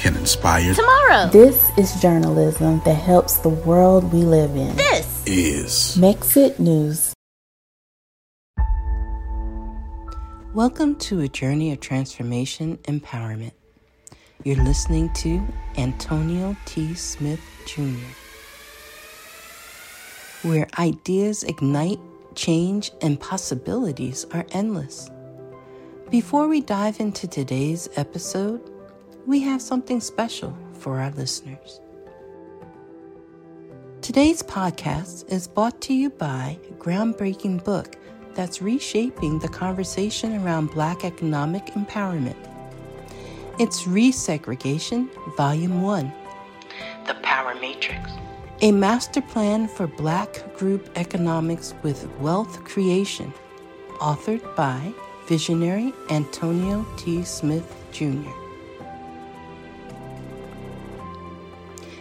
can inspire tomorrow. This is journalism that helps the world we live in. This is Mexit News. Welcome to a journey of transformation empowerment. You're listening to Antonio T. Smith Jr., where ideas ignite, change, and possibilities are endless. Before we dive into today's episode, we have something special for our listeners. Today's podcast is brought to you by a groundbreaking book that's reshaping the conversation around Black economic empowerment. It's Resegregation, Volume 1 The Power Matrix, a master plan for Black group economics with wealth creation, authored by visionary Antonio T. Smith Jr.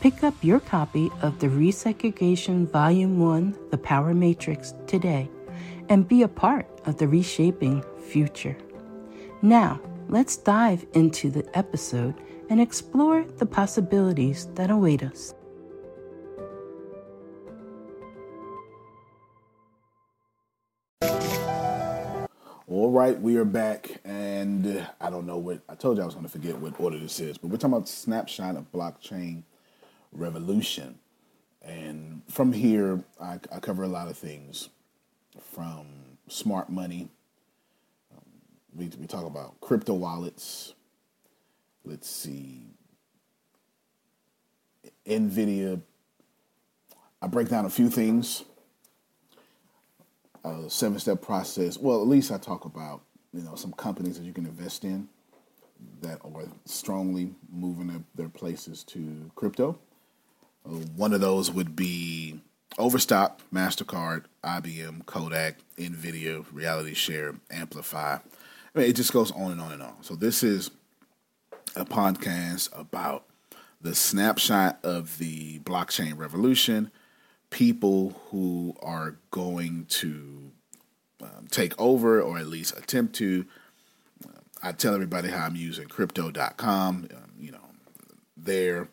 Pick up your copy of the Resegregation Volume 1 The Power Matrix today and be a part of the reshaping future. Now, let's dive into the episode and explore the possibilities that await us. All right, we are back, and I don't know what I told you I was going to forget what order this is, but we're talking about snapshot of blockchain revolution. And from here, I, I cover a lot of things from smart money. Um, we, we talk about crypto wallets. Let's see. NVIDIA. I break down a few things. A seven step process. Well, at least I talk about you know some companies that you can invest in that are strongly moving their, their places to crypto. One of those would be Overstock, MasterCard, IBM, Kodak, NVIDIA, Reality Share, Amplify. I mean, it just goes on and on and on. So, this is a podcast about the snapshot of the blockchain revolution, people who are going to um, take over or at least attempt to. I tell everybody how I'm using crypto.com, um, you know, there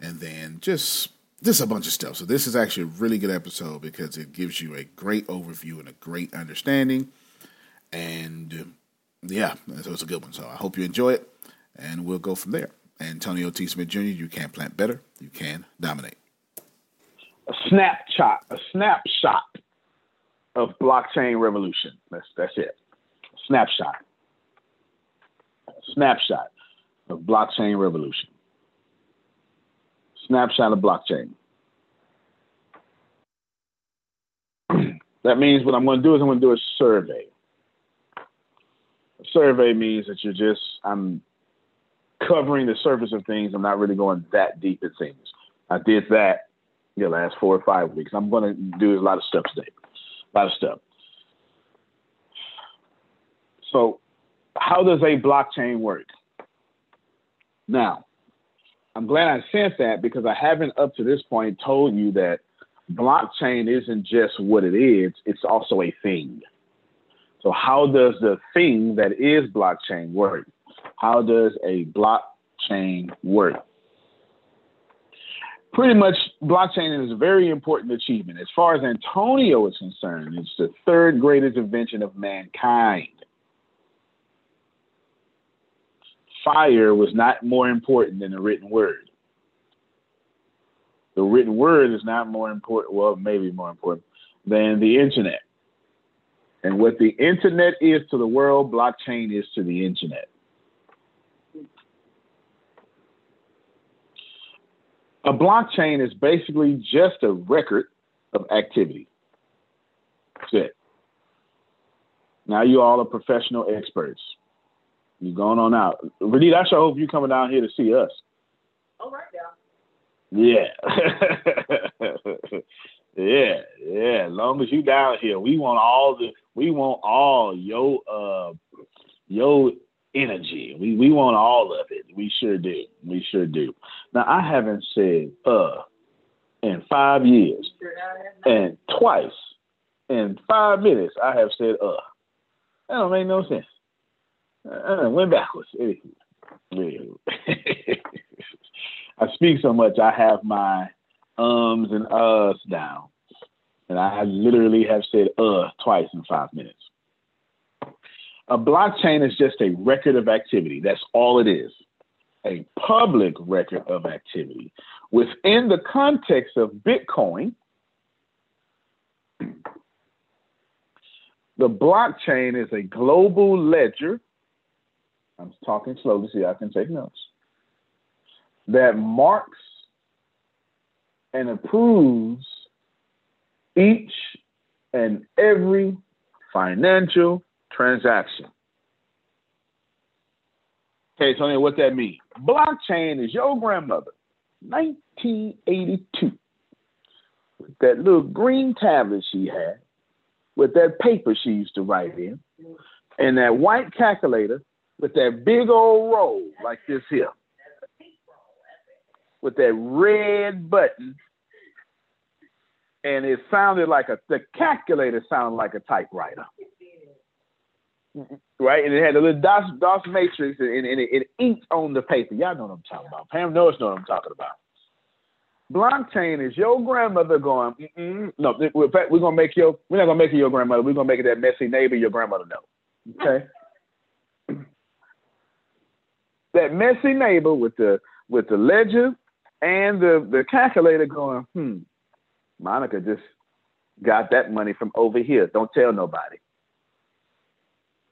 and then just just a bunch of stuff. So this is actually a really good episode because it gives you a great overview and a great understanding. And yeah, so it's a good one. So I hope you enjoy it. and we'll go from there. Antonio T. Smith Jr., you can plant better, you can dominate. A snapshot, a snapshot of blockchain revolution. That's that's it. Snapshot. Snapshot of blockchain revolution. Snapshot of blockchain. that means what I'm going to do is I'm going to do a survey. A survey means that you're just I'm covering the surface of things. I'm not really going that deep in things. I did that the last four or five weeks. I'm going to do a lot of stuff today. A lot of stuff. So, how does a blockchain work? Now, I'm glad I sent that because I haven't up to this point told you that blockchain isn't just what it is, it's also a thing. So, how does the thing that is blockchain work? How does a blockchain work? Pretty much, blockchain is a very important achievement. As far as Antonio is concerned, it's the third greatest invention of mankind. Fire was not more important than the written word. The written word is not more important, well, maybe more important than the internet. And what the internet is to the world, blockchain is to the internet. A blockchain is basically just a record of activity. That's it. Now you all are professional experts. You're going on out. Renita, I sure hope you coming down here to see us. All right, now. Yeah. yeah, yeah. As long as you down here, we want all the we want all your uh your energy. We we want all of it. We sure do. We sure do. Now I haven't said uh in five years. And twice in five minutes I have said uh. That don't make no sense. I went backwards. I speak so much, I have my ums and uhs down. And I literally have said uh twice in five minutes. A blockchain is just a record of activity. That's all it is. A public record of activity. Within the context of Bitcoin, the blockchain is a global ledger. I'm talking slowly so I can take notes that marks and approves each and every financial transaction. Okay, Tony, what that means? Blockchain is your grandmother, 1982, with that little green tablet she had, with that paper she used to write in, and that white calculator with that big old roll like this here with that red button, and it sounded like a the calculator sounded like a typewriter. Right, and it had a little dot dot matrix, and, and it, it inked on the paper. Y'all know what I'm talking about. Pam knows know what I'm talking about. Blockchain is your grandmother going. Mm-mm. No, in fact, we're gonna make your. We're not gonna make it your grandmother. We're gonna make it that messy neighbor your grandmother know. Okay. That messy neighbor with the with the ledger and the, the calculator going, hmm, Monica just got that money from over here. Don't tell nobody.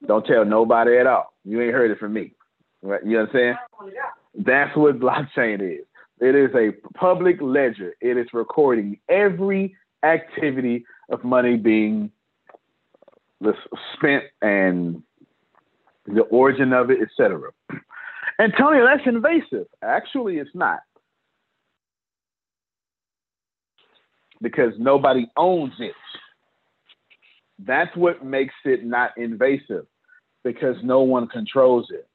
Don't tell nobody at all. You ain't heard it from me. Right? You understand? That's what blockchain is. It is a public ledger. It is recording every activity of money being spent and the origin of it, etc. And Tony, that's invasive. Actually, it's not. because nobody owns it. That's what makes it not invasive because no one controls it.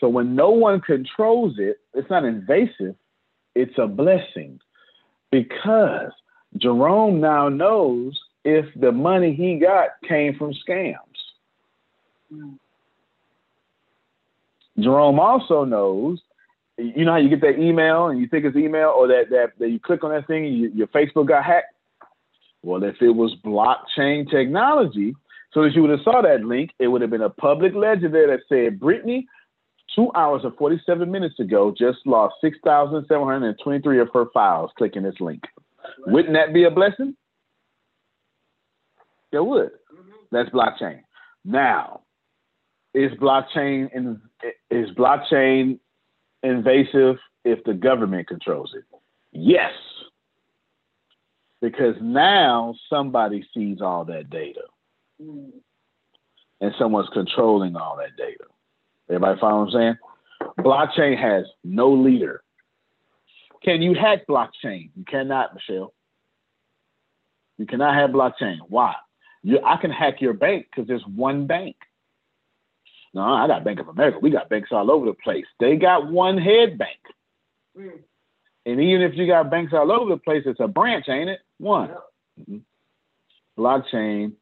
So when no one controls it, it's not invasive, it's a blessing because Jerome now knows if the money he got came from scams. Mm. Jerome also knows you know how you get that email and you think it's email or that that, that you click on that thing and you, your Facebook got hacked? Well, if it was blockchain technology, so as you would have saw that link, it would have been a public ledger there that said, Brittany, two hours and 47 minutes ago, just lost 6,723 of her files clicking this link. Wouldn't that be a blessing? It would. That's blockchain. Now, is blockchain in, is blockchain invasive if the government controls it? Yes. Because now somebody sees all that data. Mm. And someone's controlling all that data. Everybody follow what I'm saying? Blockchain has no leader. Can you hack blockchain? You cannot, Michelle. You cannot have blockchain. Why? You, I can hack your bank because there's one bank. No, I got Bank of America. We got banks all over the place. They got one head bank. Mm. And even if you got banks all over the place, it's a branch, ain't it? One. Mm-hmm. Blockchain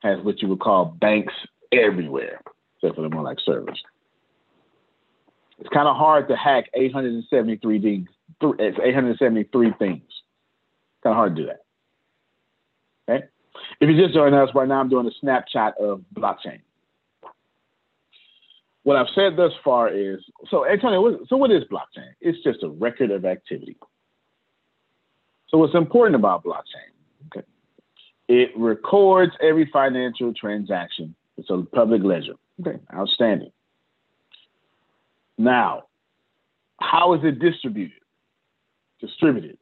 has what you would call banks everywhere, except for the more like servers. It's kind of hard to hack 873 things. It's 873 things. Kind of hard to do that. Okay. If you just joining us right now, I'm doing a snapshot of blockchain. What I've said thus far is so, Antonio. So, what is blockchain? It's just a record of activity. So, what's important about blockchain? Okay, it records every financial transaction. It's a public ledger. Okay, outstanding. Now, how is it distributed? Distributed.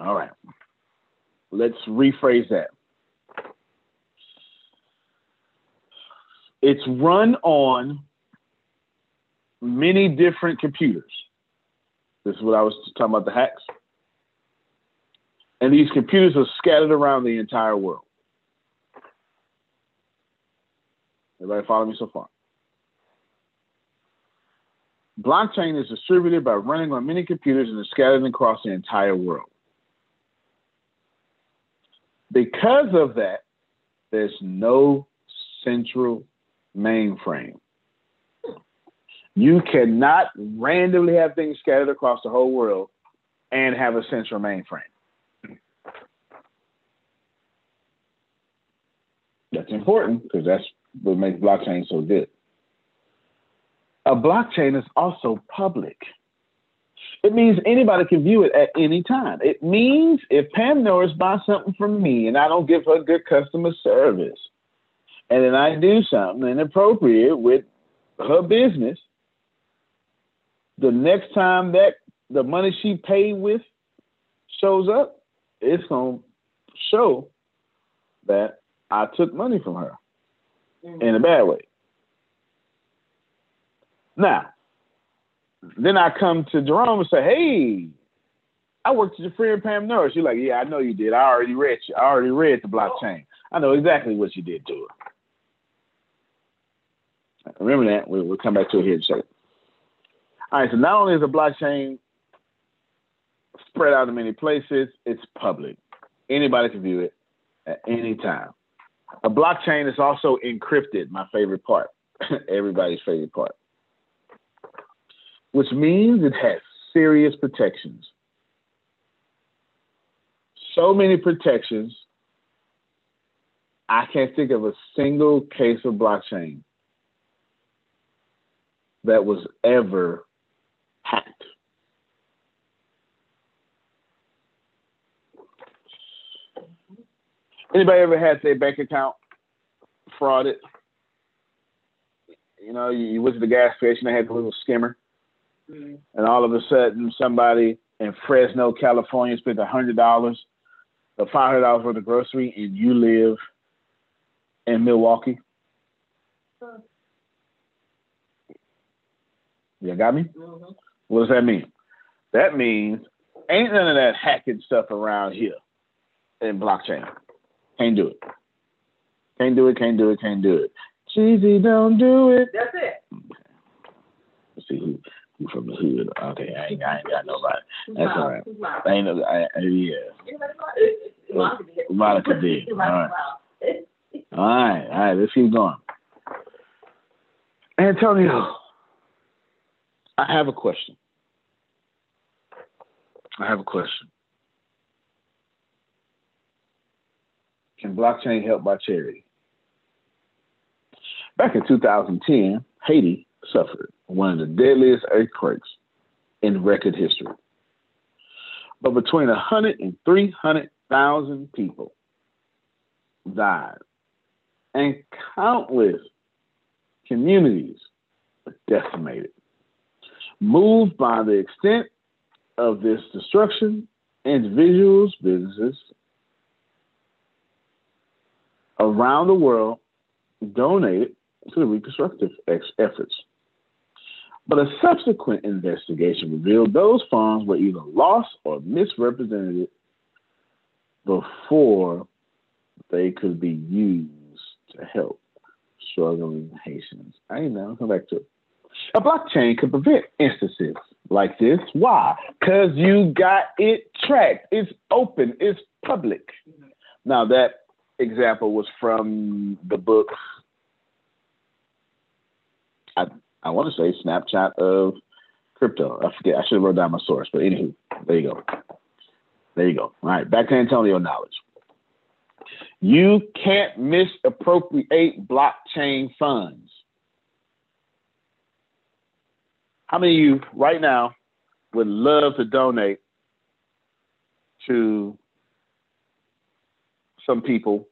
All right. Let's rephrase that. It's run on many different computers. This is what I was talking about the hacks. And these computers are scattered around the entire world. Everybody follow me so far? Blockchain is distributed by running on many computers and is scattered across the entire world. Because of that, there's no central mainframe. You cannot randomly have things scattered across the whole world and have a central mainframe. That's important because that's what makes blockchain so good. A blockchain is also public. It means anybody can view it at any time. It means if Pam Norris buys something from me and I don't give her good customer service, and then I do something inappropriate with her business, the next time that the money she paid with shows up, it's going to show that I took money from her mm-hmm. in a bad way. Now, then I come to Jerome and say, "Hey, I worked with your friend Pam Norris." You're like, "Yeah, I know you did. I already read you. I already read the blockchain. I know exactly what you did to her." Remember that. We'll, we'll come back to it here in a second. All right. So not only is the blockchain spread out in many places, it's public. Anybody can view it at any time. A blockchain is also encrypted. My favorite part. Everybody's favorite part which means it has serious protections. So many protections. I can't think of a single case of blockchain that was ever hacked. Anybody ever had their bank account frauded? You know, you, went to the gas station, they had the little skimmer Mm-hmm. And all of a sudden, somebody in Fresno, California, spent a hundred dollars or five hundred dollars worth of grocery, and you live in Milwaukee. You got me? Mm-hmm. What does that mean? That means ain't none of that hacking stuff around here in blockchain. Can't do it. Can't do it. Can't do it. Can't do it. Cheesy, don't do it. That's it. Let's see who you from the hood. Okay, I ain't, I ain't got nobody. That's all right. I ain't I, I, yeah. Monica did. All right. All right, all right, let's keep going. Antonio, I have a question. I have a question. Can blockchain help by charity? Back in 2010, Haiti suffered one of the deadliest earthquakes in record history. But between 100 and 300,000 people died, and countless communities were decimated. Moved by the extent of this destruction, individuals, businesses around the world donated to the reconstructive efforts. But a subsequent investigation revealed those funds were either lost or misrepresented before they could be used to help struggling Haitians. I ain't know. Come back to it. A blockchain could prevent instances like this. Why? Because you got it tracked. It's open. It's public. Now that example was from the book. I I want to say Snapchat of crypto. I forget. I should have wrote down my source, but anywho, there you go. There you go. All right, back to Antonio knowledge. You can't misappropriate blockchain funds. How many of you right now would love to donate to some people,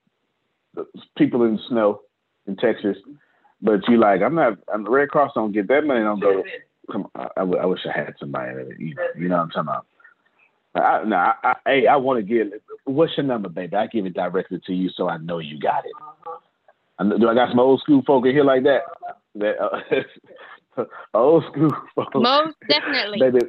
people in the snow in Texas, but you like, I'm not, I'm, the Red Cross don't get that money, don't go. Come on, I, I wish I had somebody, you, you know what I'm talking about. I, no, I, I, hey, I want to give. What's your number, baby? I give it directly to you, so I know you got it. I, do I got some old school folk in here like that? That uh, old school. Most definitely, baby.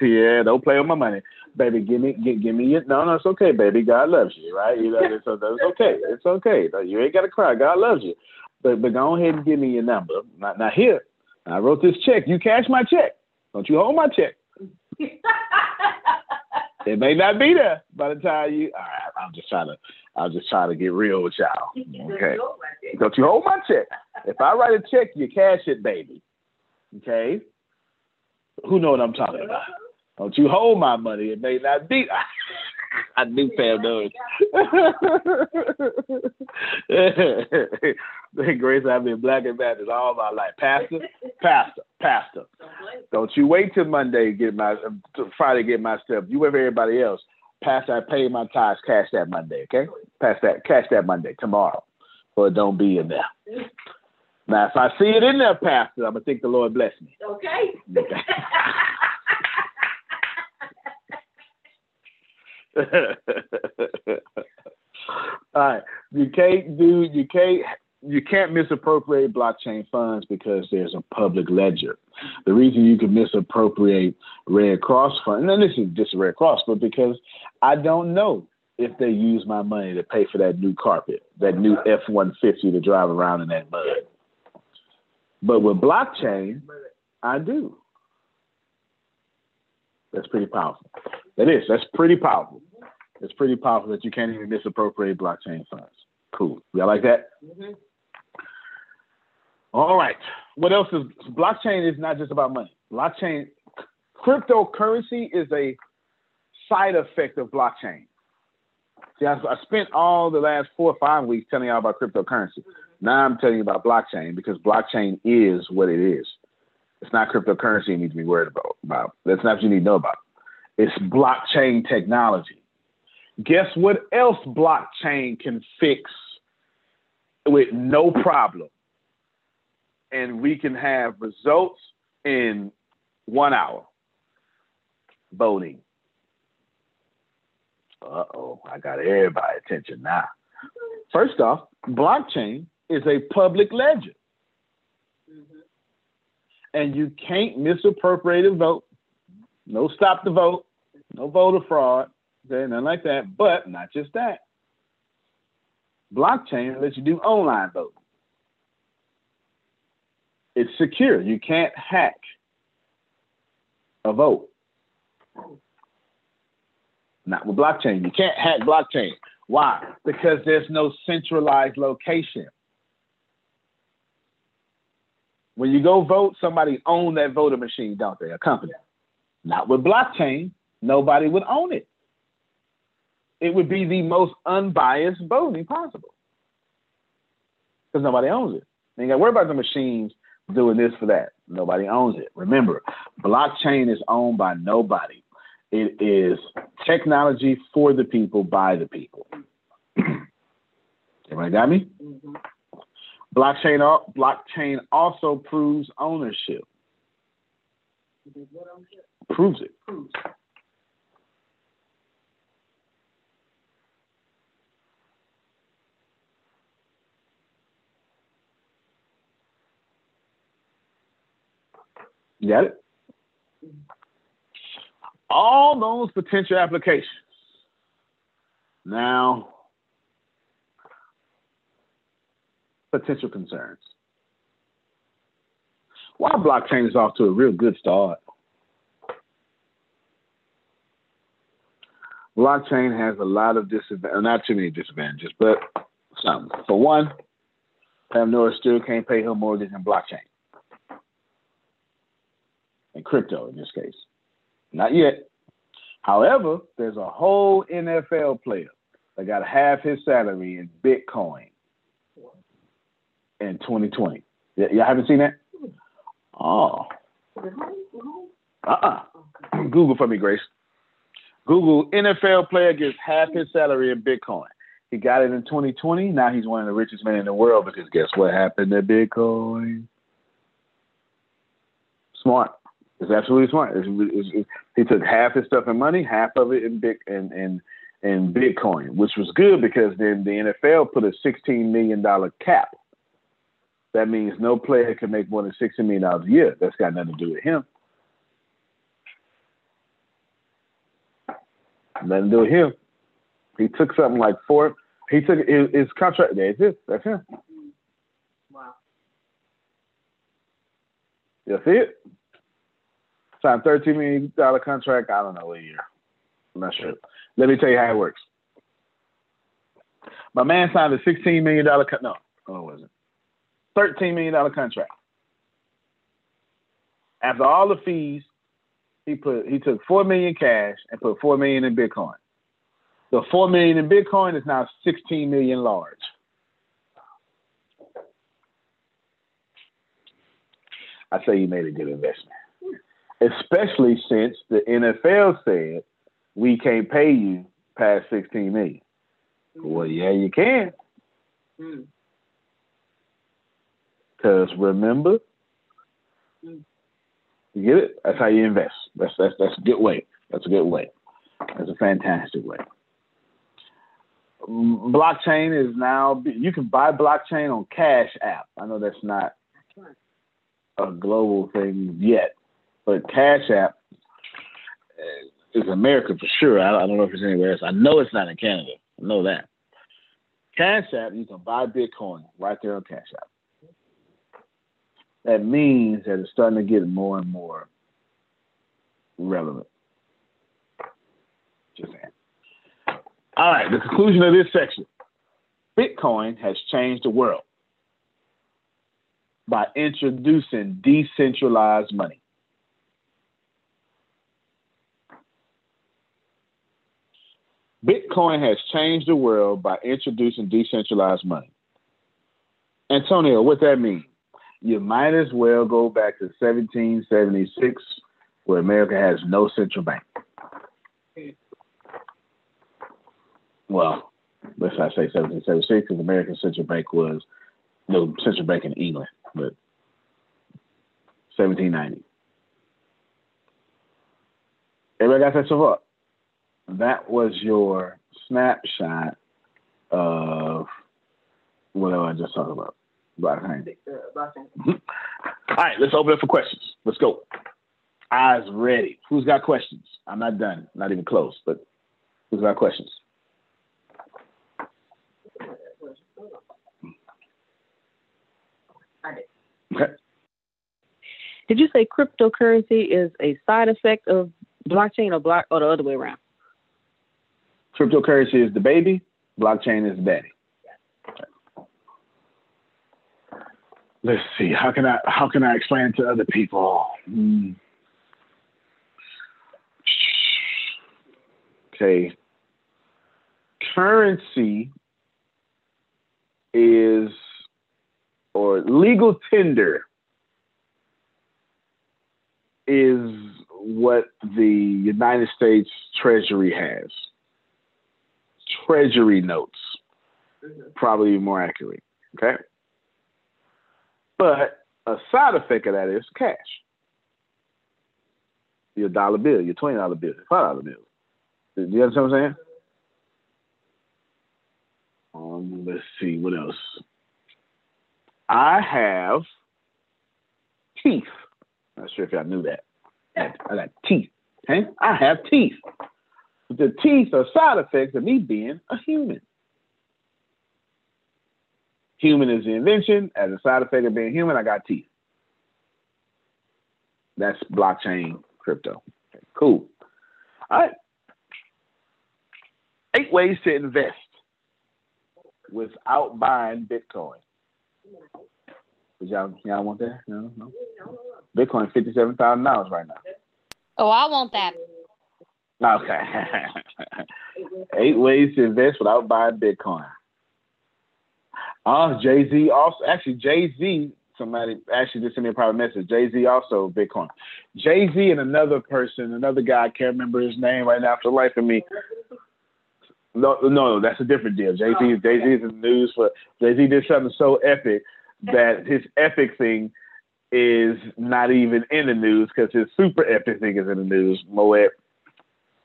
yeah, don't play with my money, baby. Give me, give, give me your, No, no, it's okay, baby. God loves you, right? You know, it's, it's okay. It's okay. You ain't got to cry. God loves you. But but go ahead and give me your number. Now, now here, I wrote this check. You cash my check. Don't you hold my check. it may not be there by the time you. All right, I'm just trying to. I'll just try to get real with y'all. Okay. Don't you hold my check. If I write a check, you cash it, baby. Okay. Who know what I'm talking about? Don't you hold my money. It may not be. I knew Pam knows. Grace, I've been black and Baptist all my life. Pastor, pastor, pastor. Don't you wait till Monday to get my Friday to get my stuff. You wait for everybody else. Pastor, I pay my tithes. Cash that Monday, okay? Pass that, cash that Monday tomorrow, it don't be in there. Now, if I see it in there, Pastor, I'm gonna think the Lord bless me. Okay. okay. All right, you can't do you can't you can't misappropriate blockchain funds because there's a public ledger. The reason you can misappropriate Red Cross funds, and this is just Red Cross, but because I don't know if they use my money to pay for that new carpet, that new F one fifty to drive around in that mud. But with blockchain, I do. That's pretty powerful. That is. That's pretty powerful. It's pretty powerful that you can't even misappropriate blockchain funds. Cool. Y'all like that? Mm-hmm. All right. What else is blockchain is not just about money. Blockchain cryptocurrency is a side effect of blockchain. See, I, I spent all the last four or five weeks telling y'all about cryptocurrency. Now I'm telling you about blockchain because blockchain is what it is. It's not cryptocurrency you need to be worried about. about. That's not what you need to know about. It's blockchain technology. Guess what else blockchain can fix with no problem? And we can have results in one hour. Voting. Uh oh, I got everybody attention now. First off, blockchain is a public ledger. Mm-hmm. And you can't misappropriate a vote. No stop the vote. No voter fraud. Okay, nothing like that. But not just that. Blockchain lets you do online voting. It's secure. You can't hack a vote. Not with blockchain. You can't hack blockchain. Why? Because there's no centralized location. When you go vote, somebody own that voter machine, don't they? A company. Not with blockchain. Nobody would own it. It would be the most unbiased voting possible. Because nobody owns it. You ain't got to worry about the machines doing this for that. Nobody owns it. Remember, blockchain is owned by nobody. It is technology for the people by the people. Everybody got me? Mm-hmm. Blockchain blockchain also proves ownership. Proves it. Proves. Got it? All those potential applications. Now, potential concerns. Why blockchain is off to a real good start, blockchain has a lot of disadvantages, uh, not too many disadvantages, but some. For one, Pam Norris still can't pay her mortgage in blockchain and crypto in this case. Not yet. However, there's a whole NFL player that got half his salary in Bitcoin in 2020. Y- y'all haven't seen that? Oh. Uh-uh. Google for me, Grace. Google NFL player gets half his salary in Bitcoin. He got it in 2020. Now he's one of the richest men in the world because guess what happened to Bitcoin? Smart. It's absolutely smart. It's, it's, it's, he took half his stuff in money, half of it in big in, in in Bitcoin, which was good because then the NFL put a sixteen million dollar cap. That means no player can make more than sixteen million dollars a year. That's got nothing to do with him. Nothing to do with him. He took something like four. He took his, his contract. That's it. That's him. Wow. You see it? Signed $13 million contract. I don't know what year. I'm not sure. Let me tell you how it works. My man signed a $16 million con- no, no, it wasn't. $13 million contract. After all the fees, he put he took four million cash and put four million in Bitcoin. The four million in Bitcoin is now 16 million large. I say you made a good investment especially since the NFL said we can't pay you past 16 million. Mm-hmm. Well, yeah, you can. Because mm-hmm. remember, mm-hmm. you get it? That's how you invest. That's, that's, that's a good way. That's a good way. That's a fantastic way. Blockchain is now, you can buy blockchain on Cash App. I know that's not a global thing yet, but Cash App is America for sure. I, don't know if it's anywhere else. I know it's not in Canada. I know that. Cash App, you can buy Bitcoin right there on Cash App. That means that it's starting to get more and more relevant. Just saying. All right, the conclusion of this section. Bitcoin has changed the world by introducing decentralized money. Bitcoin has changed the world by introducing decentralized money. Antonio, what that mean? You might as well go back to 1776, where America has no central bank. Well, let's not say 1776, because American central bank was no central bank in England, but 1790. Everybody got that so far? That was your snapshot of what I just talked about. Blockchain. Mm-hmm. All right, let's open it for questions. Let's go. Eyes ready. Who's got questions? I'm not done, not even close, but who's got questions? Okay. Did you say cryptocurrency is a side effect of blockchain or block or the other way around? Cryptocurrency is the baby, blockchain is the daddy. Let's see. How can I how can I explain it to other people? Hmm. Okay. Currency is or legal tender is what the United States Treasury has. Treasury notes, probably more accurate. Okay. But a side effect of that is cash. Your dollar bill, your twenty dollar bill, your five dollar bill. Do you understand what I'm saying? Um, let's see what else. I have teeth. Not sure if y'all knew that. I got teeth. Okay? I have teeth. The teeth are side effects of me being a human. Human is the invention. As a side effect of being human, I got teeth. That's blockchain crypto. Okay, cool. All right. Eight ways to invest without buying Bitcoin. Y'all, y'all want that? No, no. Bitcoin fifty-seven thousand dollars right now. Oh, I want that. Okay. Eight ways to invest without buying Bitcoin. Uh, oh, Jay Z also actually Jay Z. Somebody actually just sent me a private message. Jay Z also Bitcoin. Jay Z and another person, another guy. I can't remember his name right now for the life of me. No, no, that's a different deal. Jay Z, Jay Z is in the news for Jay Z did something so epic that his epic thing is not even in the news because his super epic thing is in the news. Moet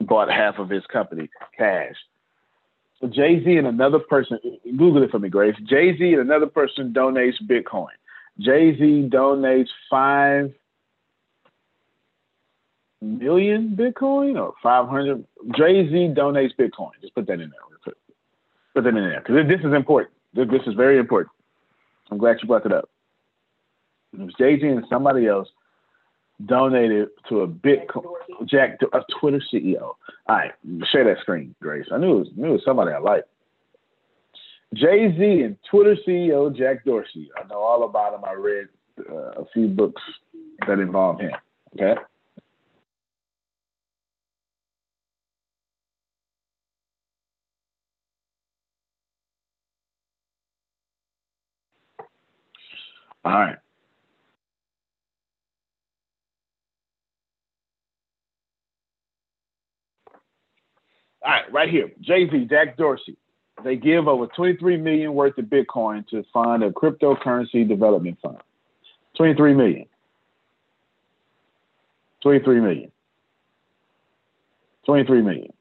bought half of his company cash. Jay Z and another person, Google it for me, Grace. Jay Z and another person donates Bitcoin. Jay Z donates five million Bitcoin or 500. Jay Z donates Bitcoin. Just put that in there. Put, put that in there because this is important. This is very important. I'm glad you brought it up. Jay Z and somebody else donated to a Bitcoin Jack a Twitter CEO. All right, share that screen, Grace. I knew it was, knew it was somebody I like. Jay Z and Twitter CEO Jack Dorsey. I know all about him. I read uh, a few books that involve him. Okay. All right. All right, here. Jay Z, Jack Dorsey. They give over 23 million worth of Bitcoin to fund a cryptocurrency development fund. 23 million. 23 million. 23 million.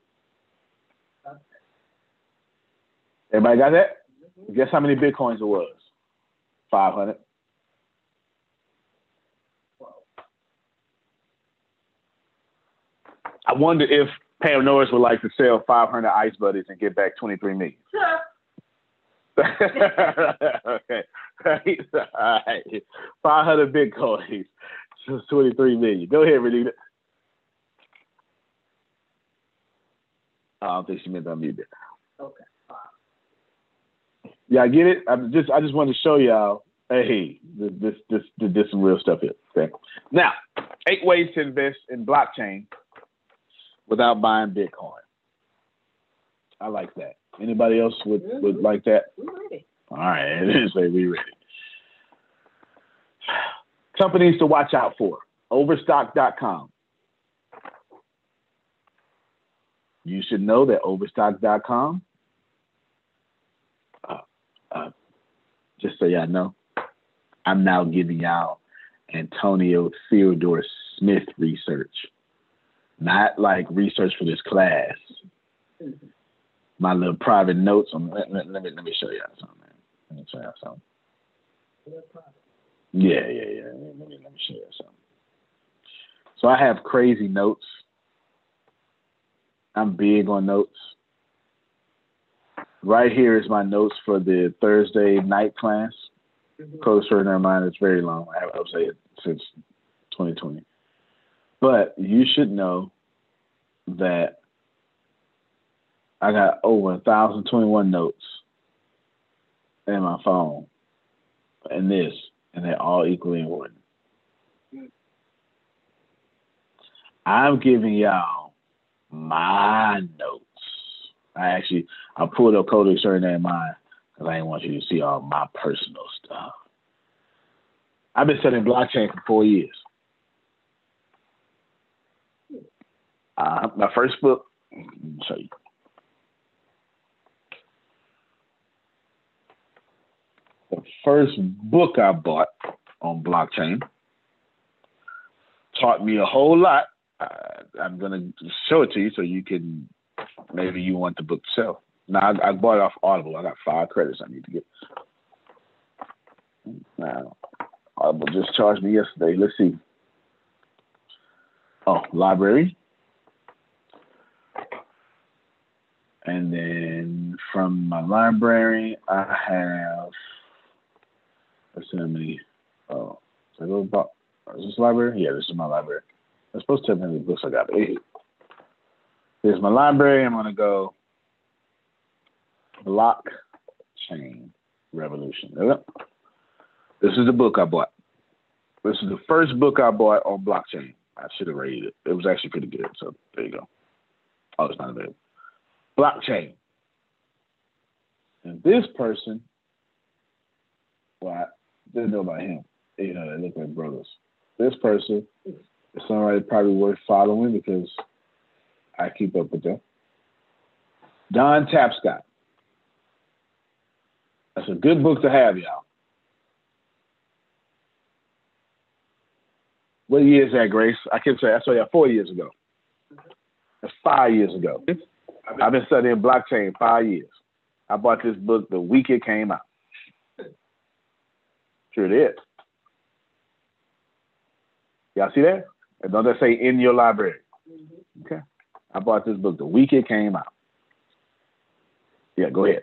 Everybody got that? Guess how many Bitcoins it was? 500. I wonder if Pam Norris would like to sell 500 Ice Buddies and get back 23 million. okay. All right. 500 Bitcoins. 23 million. Go ahead, Renita. I don't think she meant to unmute it. Okay. Yeah, I get it. I just I just want to show y'all, hey, this this this this, this some real stuff here. Okay. Now, eight ways to invest in blockchain without buying Bitcoin. I like that. Anybody else would, would like that? We ready. All right, say we ready. Companies to watch out for. Overstock.com. You should know that Overstock.com, uh, uh, just so y'all know, I'm now giving y'all Antonio Theodore Smith research not like research for this class. Mm-hmm. My little private notes. On, let, let, let me let me show y'all something. Man. Let me show y'all something. Yeah, yeah, yeah. Let me let me show you something. So I have crazy notes. I'm big on notes. Right here is my notes for the Thursday night class. Code certain in mind, it's very long. I have updated since 2020. But you should know that I got over 1,021 notes in my phone and this, and they're all equally important. I'm giving y'all my notes. I actually I pulled up Code Extraordinary in mine because I didn't want you to see all my personal stuff. I've been studying blockchain for four years. Uh, my first book. Show you. The first book I bought on blockchain taught me a whole lot. I'm gonna show it to you so you can maybe you want the book to sell. Now I, I bought it off Audible. I got five credits I need to get. Now Audible just charged me yesterday. Let's see. Oh, library. And then from my library, I have let's how many. Oh, I go about. Is this library? Yeah, this is my library. I'm supposed to have many books I got. Eight. Here's my library. I'm gonna go blockchain revolution. This is the book I bought. This is the first book I bought on blockchain. I should have rated it. It was actually pretty good. So there you go. Oh, it's not available. Blockchain. And this person, well, I didn't know about him. You know, they look like brothers. This person is somebody probably worth following because I keep up with them. Don Tapscott. That's a good book to have, y'all. What year is that, Grace? I can't say I saw you four years ago. That's five years ago. I've been studying blockchain five years. I bought this book the week it came out. Sure it is. Y'all see that? And don't that say in your library? Mm-hmm. Okay. I bought this book the week it came out. Yeah, go ahead.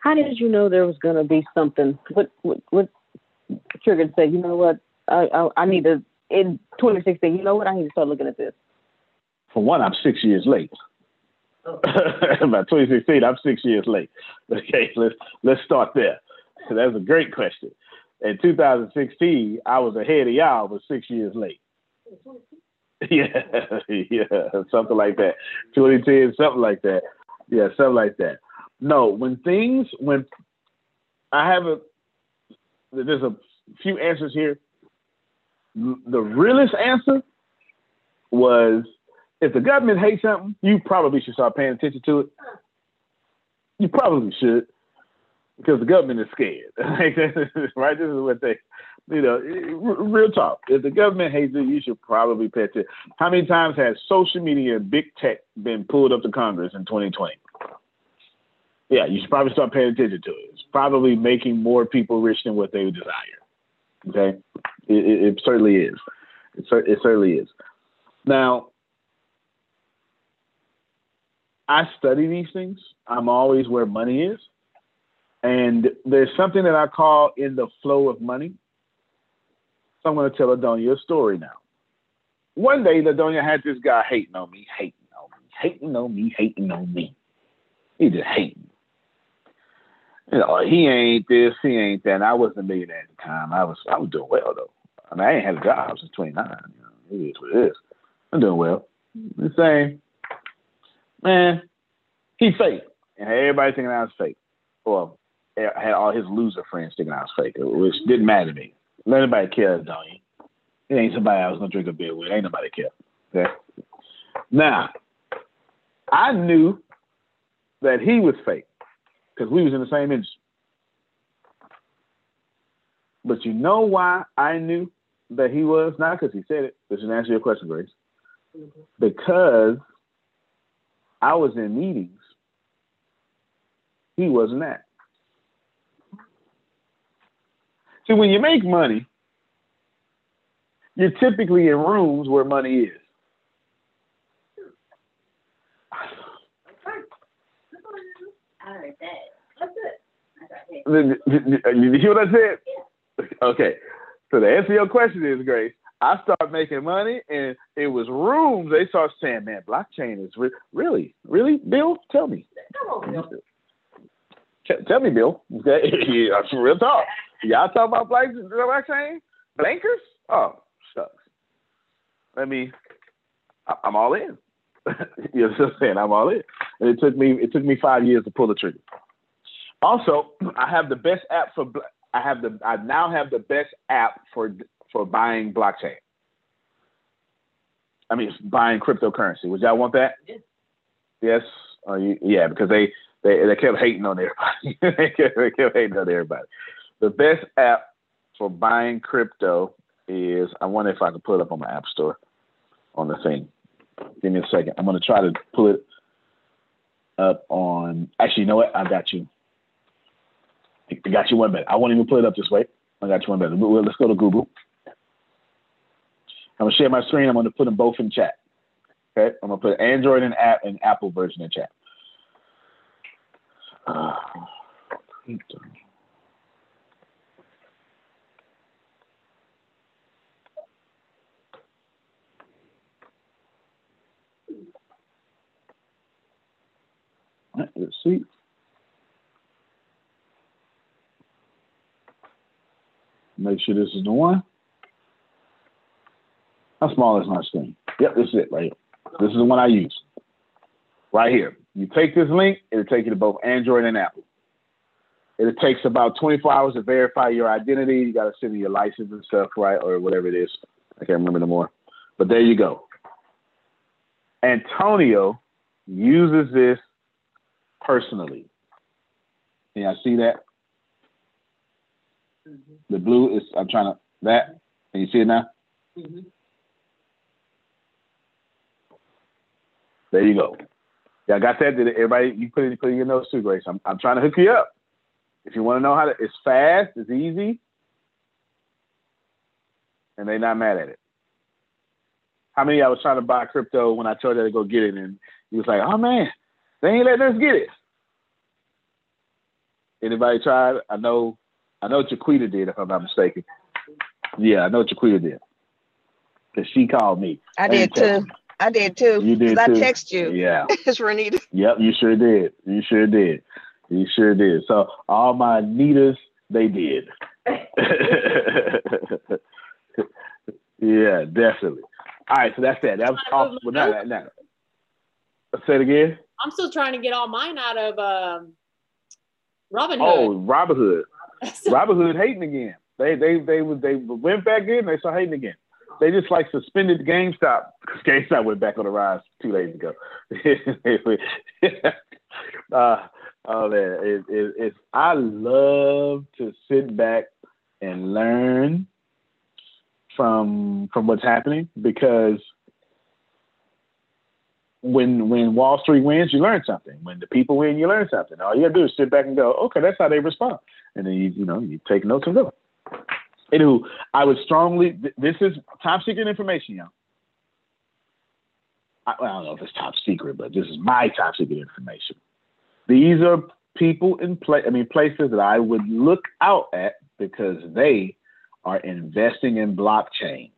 How did you know there was going to be something? What what what triggered said, you know what? I, I I need to in 2016. You know what? I need to start looking at this. For one, I'm six years late. By 2016, I'm six years late. Okay, let's let's start there. That's a great question. In 2016, I was ahead of y'all, but six years late. Yeah, yeah, something like that. 2010, something like that. Yeah, something like that. No, when things, when I have a, there's a few answers here. The realest answer was if the government hates something, you probably should start paying attention to it. You probably should because the government is scared. right? This is what they, you know, real talk. If the government hates it, you should probably pay attention. How many times has social media and big tech been pulled up to Congress in 2020? Yeah, you should probably start paying attention to it. It's probably making more people rich than what they desire. Okay, it, it, it certainly is. It, it certainly is. Now, I study these things. I'm always where money is. And there's something that I call in the flow of money. So I'm going to tell Adonia a story now. One day, Adonia had this guy hating on me, hating on me, hating on me, hating on me. He just hating. You know, he ain't this, he ain't that. And I wasn't a millionaire at the time. I was, I was doing well though. I mean, I ain't had a job since 29. You know, it is what it is. I'm doing well. The same, man. He fake, and everybody thinking I was fake. Well, I had all his loser friends thinking I was fake, which didn't matter to me. Let anybody care, don't you? It ain't somebody I was gonna drink a beer with. Ain't nobody care. Okay. Now, I knew that he was fake because we was in the same industry. But you know why I knew that he was not because he said it. This is answer your question, Grace. Mm-hmm. Because I was in meetings, he wasn't at. See, when you make money, you're typically in rooms where money is. I heard that. That's it. You hear what I said? Okay. So the answer to your question is, Grace, I started making money and it was rooms. They start saying, man, blockchain is re- really, really, Bill, tell me. Come on, Bill. T- tell me, Bill. Okay. yeah, real talk. Y'all talk about blockchain? Bankers? Oh, shucks. Let me, I- I'm all in. you know what I'm saying? I'm all in. And it took me it took me five years to pull the trigger. Also, I have the best app for I have the I now have the best app for for buying blockchain. I mean, buying cryptocurrency. Would y'all want that? Yes. Yes. You, yeah, because they, they they kept hating on everybody. they, kept, they kept hating on everybody. The best app for buying crypto is I wonder if I can pull it up on my app store on the thing. Give me a second. I'm gonna try to pull it up on. Actually, you know what? I got you. I got you one better. I won't even pull it up this way. I got you one better. Let's go to Google. I'm gonna share my screen. I'm gonna put them both in chat. Okay, I'm gonna put Android and app and Apple version in chat. Uh, Let's see. Make sure this is the one. How small is my screen? Yep, this is it right here. This is the one I use. Right here. You take this link, it'll take you to both Android and Apple. It takes about 24 hours to verify your identity. You got to send in your license and stuff, right? Or whatever it is. I can't remember no more. But there you go. Antonio uses this personally. Can I see that? Mm-hmm. The blue is, I'm trying to, that, can you see it now? Mm-hmm. There you go. Yeah, I got that. Did everybody, you put it, put it in your notes too, Grace. I'm, I'm trying to hook you up. If you want to know how to, it's fast, it's easy, and they're not mad at it. How many I was trying to buy crypto when I told you to go get it, and he was like, "Oh man, they ain't letting us get it." Anybody tried? I know, I know Jaquita did, if I'm not mistaken. Yeah, I know Jaquita did, cause she called me. I did too. I did too. You did. too. I text you. Yeah. it's Renita. Yep, you sure did. You sure did. You sure did. So all my Nitas, they did. yeah, definitely. All right, so that's that. That was off. Well, not, not, Say it again. I'm still trying to get all mine out of um, Robin Oh, Hood. Robin Hood. Robin Hood hating again. They they they was they went back in. They started hating again. They just like suspended GameStop because GameStop went back on the rise two days ago. uh, oh man, it, it, it's I love to sit back and learn from from what's happening because when when Wall Street wins, you learn something. When the people win, you learn something. All you gotta do is sit back and go, okay, that's how they respond, and then you you know you take notes and go. Anywho, I would strongly. th- This is top secret information, y'all. I, well, I don't know if it's top secret, but this is my top secret information. These are people in play. I mean, places that I would look out at because they are investing in blockchain,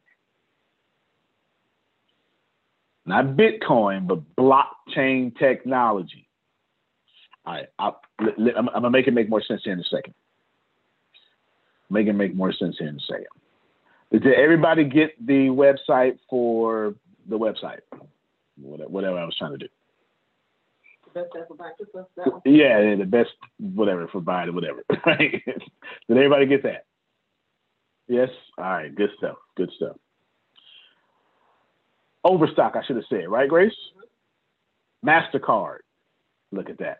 not Bitcoin, but blockchain technology. All right, I'm, I'm gonna make it make more sense here in a second. Make it make more sense here in a second. Did everybody get the website for the website? Whatever, whatever I was trying to do. Yeah, yeah, the best whatever provided, whatever. Right? Did everybody get that? Yes. All right. Good stuff. Good stuff. Overstock, I should have said, right, Grace? Mastercard. Look at that.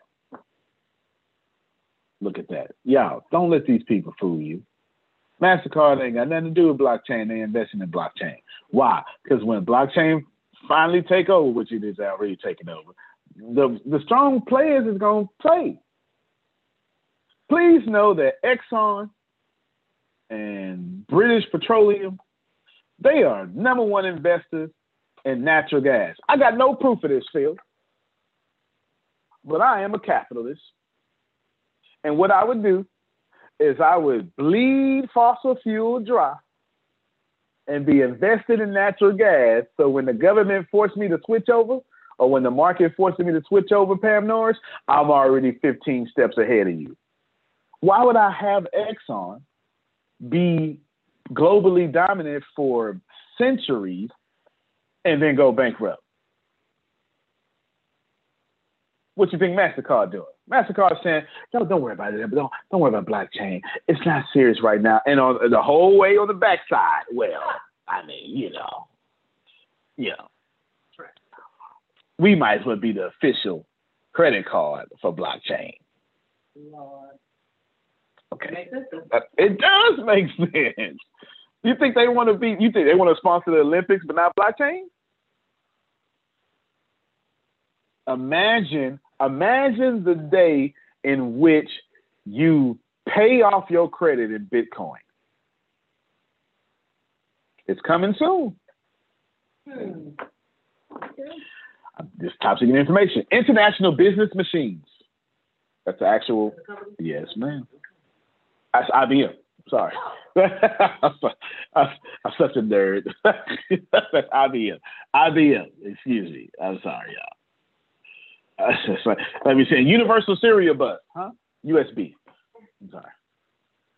Look at that. Y'all, don't let these people fool you. MasterCard ain't got nothing to do with blockchain. They investing in blockchain. Why? Because when blockchain finally take over, which it is already taking over, the the strong players is gonna play. Please know that Exxon and British Petroleum, they are number one investors in natural gas. I got no proof of this, Phil, but I am a capitalist. And what I would do is I would bleed fossil fuel dry and be invested in natural gas. So when the government forced me to switch over, or when the market forced me to switch over, Pam Norris, I'm already 15 steps ahead of you. Why would I have Exxon be globally dominant for centuries and then go bankrupt? What you think MasterCard doing? MasterCard saying, no, don't worry about it. Don't, don't worry about blockchain. It's not serious right now. And on the whole way on the backside, well, I mean, you know, you know, we might as well be the official credit card for blockchain. Okay. Uh, It does make sense. You think they want to be? You think they want to sponsor the Olympics, but not blockchain? Imagine, imagine the day in which you pay off your credit in Bitcoin. It's coming soon. This top secret information. International Business Machines. That's the actual. Yes, ma'am. That's IBM. Sorry. I'm, I'm such a nerd. That's IBM. IBM. Excuse me. I'm sorry, y'all. Uh, Let me say Universal Serial Bus, huh? USB. I'm sorry.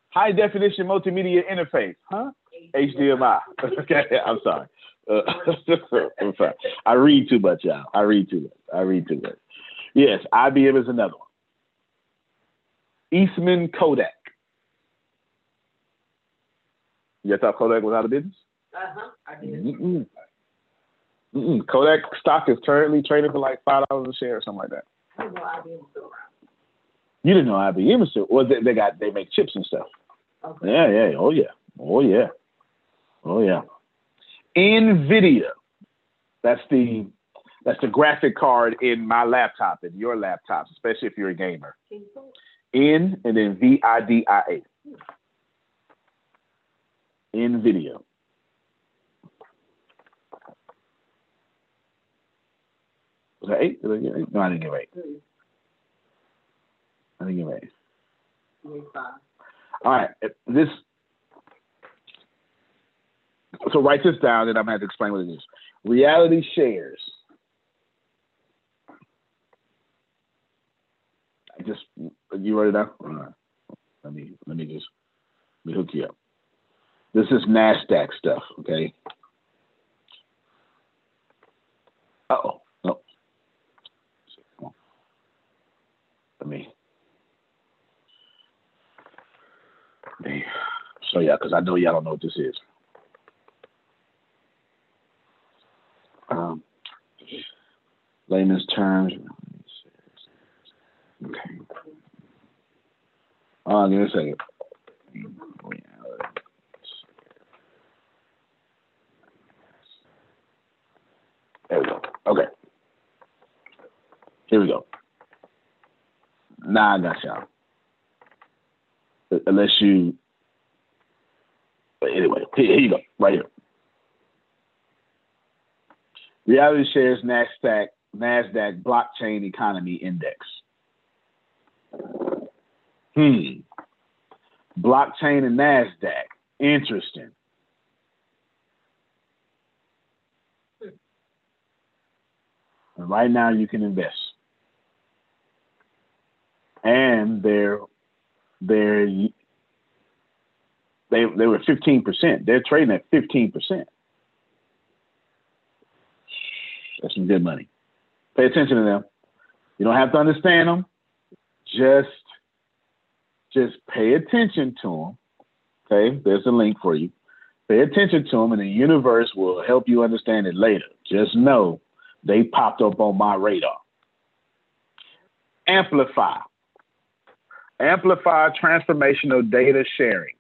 High definition multimedia interface, huh? HDMI. okay, I'm sorry. Uh, I'm sorry. I read too much, y'all. I read too much. I read too much. Yes, IBM is another one. Eastman Kodak. You thought Kodak was out of business? Uh-huh. I did. Mm-mm. Mm-mm. Kodak stock is currently trading for like five dollars a share or something like that. I didn't know IBM was still around. You didn't know IBM was still. Well, they, they got they make chips and stuff. Okay. Yeah, yeah. Oh yeah. Oh yeah. Oh yeah. Nvidia. That's the that's the graphic card in my laptop and your laptops, especially if you're a gamer. N and then V I D I A. Nvidia. Was that eight? Did I get eight? No, I didn't get eight. I didn't get eight. All right. This. So write this down, and I'm have to explain what it is. Reality shares. I just you wrote it down. Right. Let me let me just let me hook you up. This is Nasdaq stuff, okay? Oh. Let me me show y'all because I know y'all don't know what this is. Um, layman's terms. Okay. Oh, give me a second. There we go. Okay. Here we go. Now I got y'all. Unless you. But anyway, here, here you go. Right here. Reality shares NASDAQ, NASDAQ blockchain economy index. Hmm. Blockchain and NASDAQ. Interesting. And right now you can invest. And they're they're they they were fifteen percent. They're trading at fifteen percent. That's some good money. Pay attention to them. You don't have to understand them. Just just pay attention to them. Okay, there's a link for you. Pay attention to them, and the universe will help you understand it later. Just know they popped up on my radar. Amplify. Amplify transformational data sharing.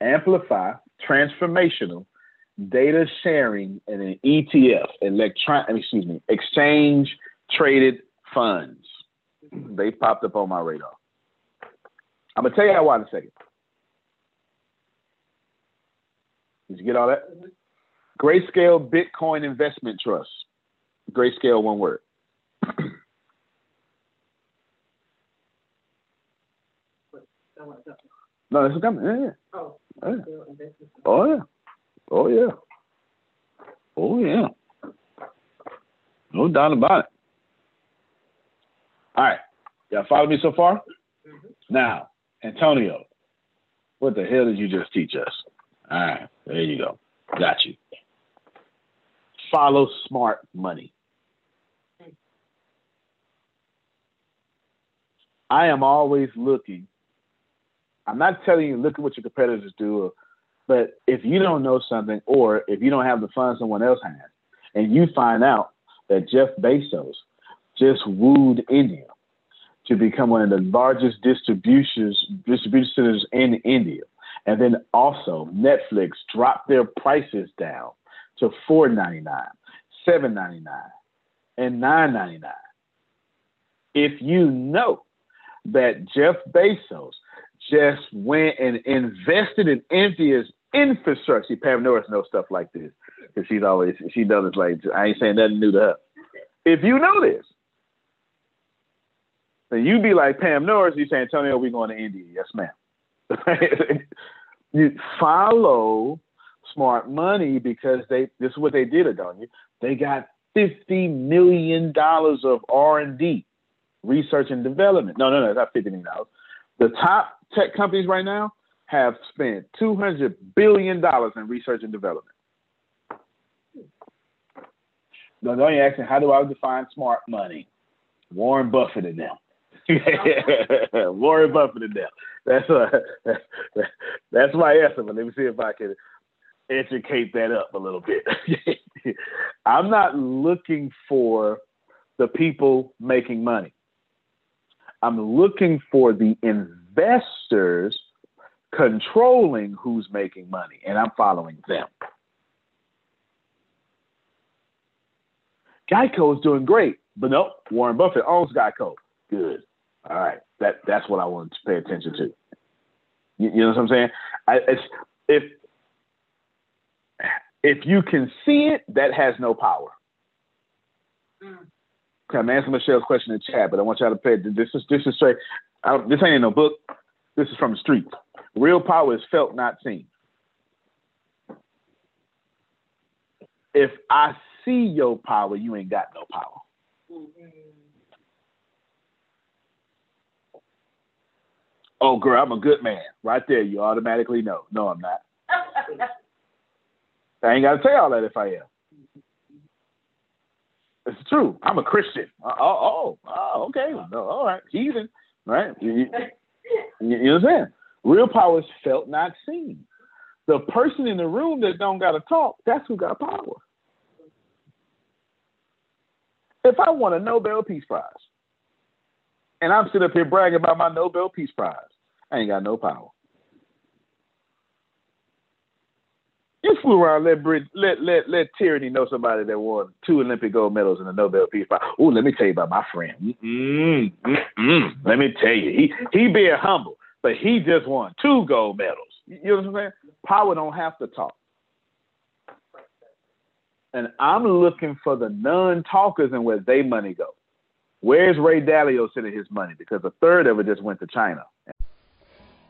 Amplify transformational data sharing in an ETF, electron, excuse me, exchange traded funds. They popped up on my radar. I'm gonna tell you why in a second. Did you get all that? Grayscale Bitcoin Investment Trust. Grayscale, one word. No, it's coming. Yeah, yeah. Oh, Yeah. Oh yeah. Oh yeah. Oh yeah. No doubt about it. All right. Y'all follow me so far? Now, Antonio, what the hell did you just teach us? All right, there you go. Got you. Follow smart money. I am always looking. I'm not telling you look at what your competitors do, but if you don't know something or if you don't have the funds someone else has, and you find out that Jeff Bezos just wooed India to become one of the largest distributions distribution centers in India. And then also Netflix dropped their prices down to $4.99, $7.99, and $9.99. If you know that Jeff Bezos just went and invested in India's infrastructure. See, Pam Norris knows stuff like this because she's always she does it like I ain't saying nothing new to her. If you know this, then you'd be like Pam Norris. You say Antonio, we going to India? Yes, ma'am. you follow smart money because they this is what they did, Adonia. They got fifty million dollars of R and D, research and development. No, no, no, not fifty million dollars. The top tech companies right now have spent two hundred billion dollars in research and development. No, don't you asking how do I define smart money? Warren Buffett and them. Warren Buffett and them. That's uh, that's my answer. But let me see if I can educate that up a little bit. I'm not looking for the people making money. I'm looking for the investors controlling who's making money, and I'm following them. Geico is doing great, but nope, Warren Buffett owns Geico. Good. All right, that that's what I want to pay attention to. You, you know what I'm saying? I, if if you can see it, that has no power. Mm. I'm answering Michelle's question in chat, but I want y'all to pay. This is this is straight. this ain't in no book. This is from the street. Real power is felt, not seen. If I see your power, you ain't got no power. Oh, girl, I'm a good man. Right there, you automatically know. No, I'm not. I ain't got to tell all that if I am. It's true. I'm a Christian. Uh, oh, oh, oh okay. No, all right. Heathen, right? You, you, you understand? Real power is felt, not seen. The person in the room that don't got to talk, that's who got power. If I want a Nobel Peace Prize, and I'm sitting up here bragging about my Nobel Peace Prize, I ain't got no power. You flew around, let let let let Tyranny know somebody that won two Olympic gold medals and a Nobel Peace Prize. Oh, let me tell you about my friend. Mm-mm, mm-mm. Let me tell you, he he being humble, but he just won two gold medals. You know what I'm saying? Power don't have to talk. And I'm looking for the non-talkers and where they money go. Where's Ray Dalio sending his money? Because a third of it just went to China.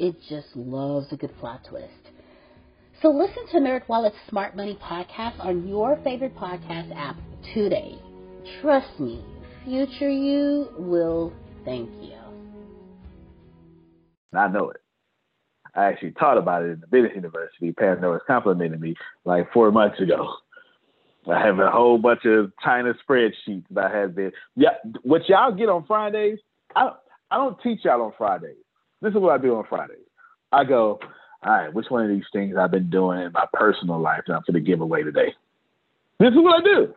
it just loves a good plot twist. So listen to NerdWallet's Smart Money podcast on your favorite podcast app today. Trust me, future you will thank you. I know it. I actually taught about it in the business university. Pam Norris complimented me like four months ago. I have a whole bunch of China spreadsheets that I have been. Yeah, what y'all get on Fridays, I don't, I don't teach y'all on Fridays. This is what I do on Fridays. I go, all right, which one of these things I've been doing in my personal life that I'm going to give away today? This is what I do.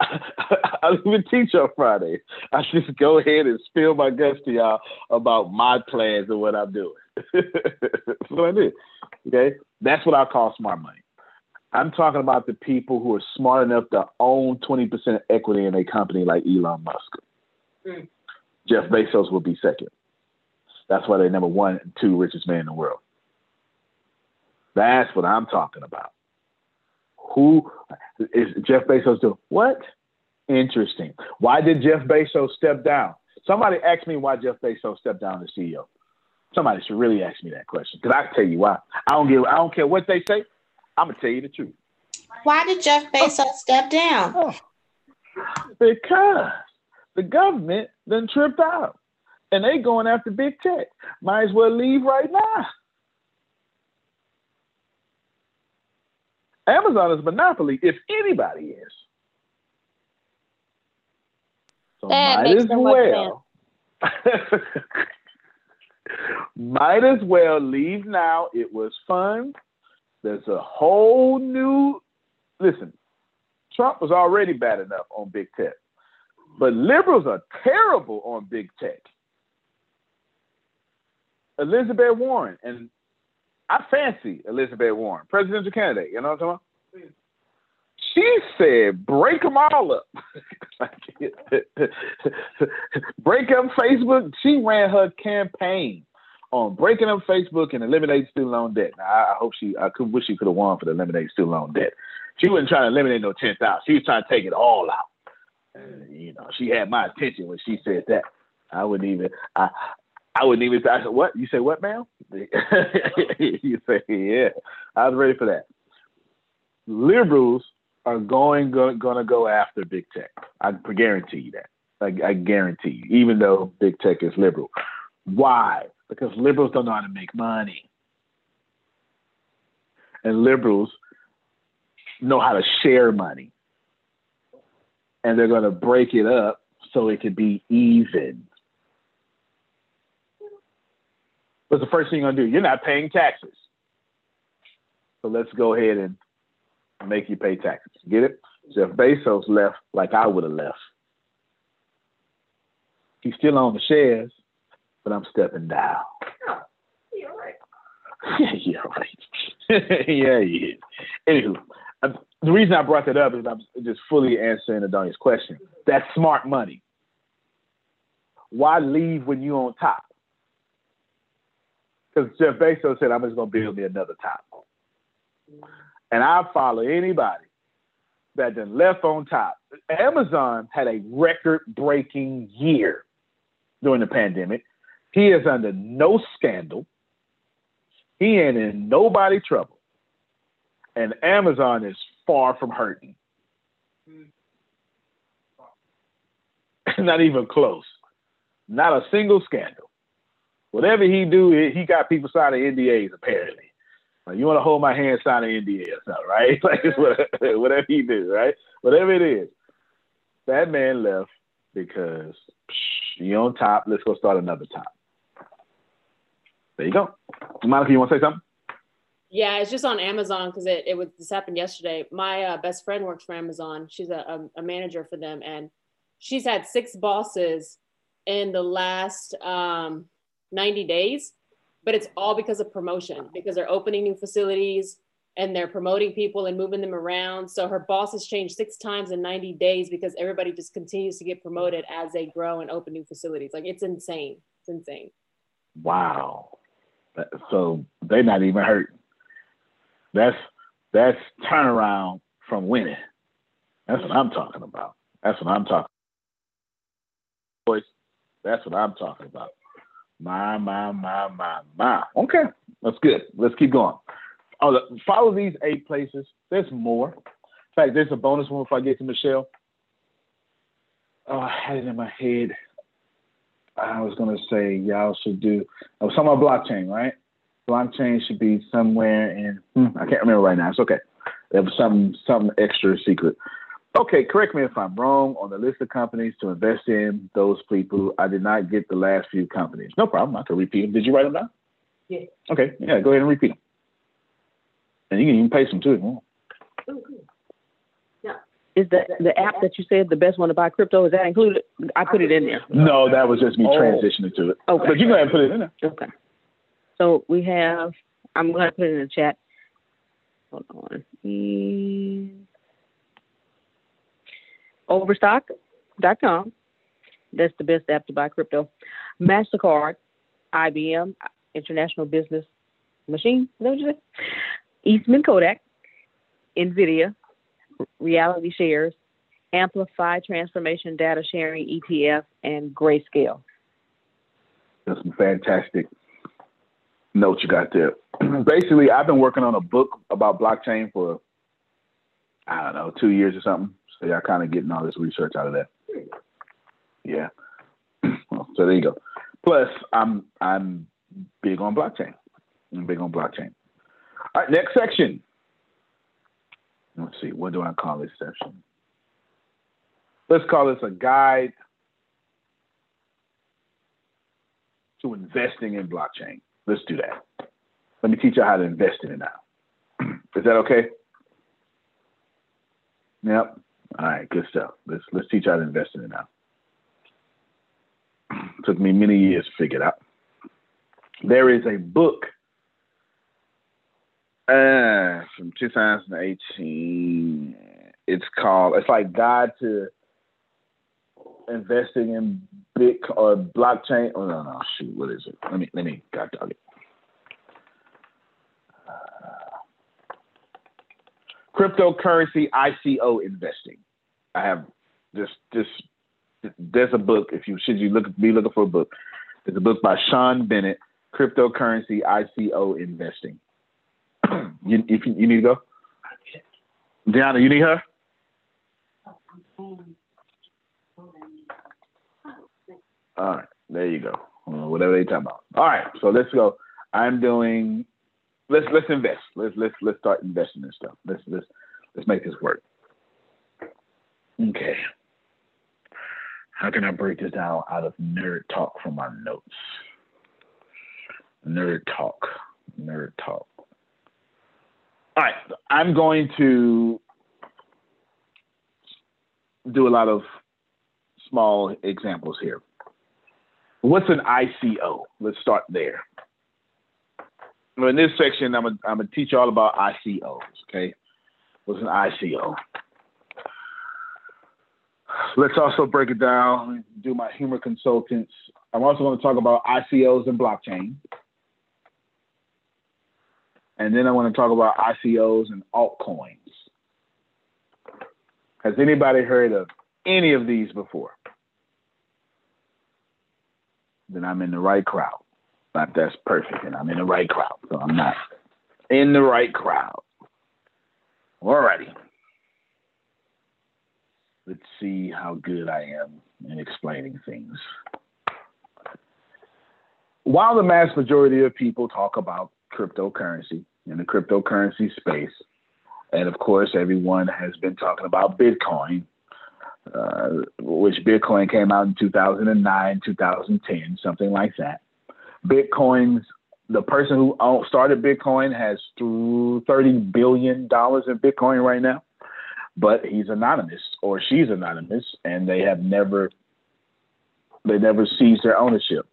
I don't even teach on Friday. I just go ahead and spill my guts to y'all about my plans and what I'm doing. That's what I do. Okay? That's what I call smart money. I'm talking about the people who are smart enough to own 20% equity in a company like Elon Musk. Mm. Jeff Bezos will be second. That's why they're number one and two richest man in the world. That's what I'm talking about. Who is Jeff Bezos doing? What? Interesting. Why did Jeff Bezos step down? Somebody asked me why Jeff Bezos stepped down as CEO. Somebody should really ask me that question because I can tell you why. I don't give. I don't care what they say. I'm gonna tell you the truth. Why did Jeff oh. Bezos step down? Oh, because the government then tripped out and they going after big tech. Might as well leave right now. Amazon is a monopoly if anybody is. So That might makes as well. might as well leave now. It was fun. There's a whole new listen, Trump was already bad enough on big tech. But liberals are terrible on big tech. Elizabeth Warren, and I fancy Elizabeth Warren, presidential candidate. You know what I'm talking about? She said, break them all up. break up Facebook. She ran her campaign on breaking up Facebook and eliminating student loan debt. Now, I, hope she, I could wish she could have won for the eliminate student loan debt. She wasn't trying to eliminate no 10,000. She was trying to take it all out. And, you know, she had my attention when she said that. I wouldn't even, I, I wouldn't even, said, what? You say what, ma'am? you say, yeah. I was ready for that. Liberals are going, going, going to go after big tech. I guarantee you that. I, I guarantee you, even though big tech is liberal. Why? Because liberals don't know how to make money. And liberals know how to share money. And they're going to break it up so it can be even. What's the first thing you're going to do? You're not paying taxes. So let's go ahead and make you pay taxes. Get it? Jeff Bezos left like I would have left. He's still on the shares, but I'm stepping down. You're right. yeah, right. yeah, he is. Anywho, uh, the reason I brought that up is I'm just fully answering Adonia's question. That's smart money. Why leave when you're on top? Because Jeff Bezos said, I'm just going to build me another top. And I follow anybody that then left on top. Amazon had a record breaking year during the pandemic. He is under no scandal. He ain't in nobody trouble. And Amazon is far from hurting. Not even close. Not a single scandal. Whatever he do, he got people signing NDAs apparently. Like, you want to hold my hand, sign an NDA or something, right? Like whatever he do, right? Whatever it is. That man left because you on top. Let's go start another top. There you go. Monica, you want to say something? Yeah, it's just on Amazon because it, it was this happened yesterday. My uh, best friend works for Amazon. She's a, a, a, manager for them, and she's had six bosses in the last um, 90 days, but it's all because of promotion because they're opening new facilities and they're promoting people and moving them around. So her boss has changed six times in 90 days because everybody just continues to get promoted as they grow and open new facilities. Like it's insane. It's insane. Wow. So they're not even hurting. That's that's turnaround from winning. That's what I'm talking about. That's what I'm talking. Boys, that's what I'm talking about. My, my, my, my, my. Okay, that's good. Let's keep going. Oh, follow these eight places. There's more. In fact, there's a bonus one if I get to Michelle. Oh, I had it in my head. I was gonna say y'all should do I was talking about blockchain, right? Blockchain should be somewhere in hmm, I can't remember right now. It's okay. There was some something extra secret. Okay, correct me if I'm wrong. On the list of companies to invest in, those people, I did not get the last few companies. No problem. I can repeat them. Did you write them down? Yeah. Okay. Yeah. Go ahead and repeat them. And you can even paste them too. if you want. Oh, good. Yeah. Is the the app that you said the best one to buy crypto? Is that included? I put it in there. No, that was just me Oh. transitioning to it. Okay. But you go ahead and put it in there. Okay. So we have. I'm going to put it in the chat. hold on. Mm. Overstock.com. That's the best app to buy crypto. MasterCard, IBM, International Business Machine. Is that what you said? Eastman Kodak, NVIDIA, Reality Shares, Amplify Transformation Data Sharing ETF, and Grayscale. That's some fantastic notes you got there. Basically, I've been working on a book about blockchain for I don't know two years or something. So y'all kind of getting all this research out of that. Yeah. so there you go. Plus, I'm I'm big on blockchain. I'm big on blockchain. All right, next section. Let's see, what do I call this section? Let's call this a guide to investing in blockchain. Let's do that. Let me teach you how to invest in it now. Is that okay? Yep. All right, good stuff. Let's let's teach how to invest in it now. Took me many years to figure it out. There is a book uh, from 2018. It's called. It's like Guide to Investing in Bit or Blockchain. Oh no, no, shoot. What is it? Let me let me God dog it. Cryptocurrency ICO investing. I have this this there's a book if you should you look be looking for a book. There's a book by Sean Bennett, Cryptocurrency ICO Investing. you, if you, you need to go, Deanna, you need her. All right, there you go. Whatever they talk about. All right, so let's go. I'm doing. Let's let's invest. Let's let's let's start investing in stuff. Let's let's let's make this work. Okay. How can I break this down out of nerd talk from my notes? Nerd talk. Nerd talk. All right. I'm going to do a lot of small examples here. What's an ICO? Let's start there. In this section, I'm going to teach you all about ICOs, okay? What's an ICO? Let's also break it down, do my humor consultants. I'm also going to talk about ICOs and blockchain. And then I want to talk about ICOs and altcoins. Has anybody heard of any of these before? Then I'm in the right crowd. Not that's perfect, and I'm in the right crowd. So I'm not in the right crowd. Alrighty. Let's see how good I am in explaining things. While the mass majority of people talk about cryptocurrency in the cryptocurrency space, and of course, everyone has been talking about Bitcoin, uh, which Bitcoin came out in 2009, 2010, something like that. Bitcoin's the person who started Bitcoin has thirty billion dollars in Bitcoin right now but he's anonymous or she's anonymous and they have never they never seized their ownership.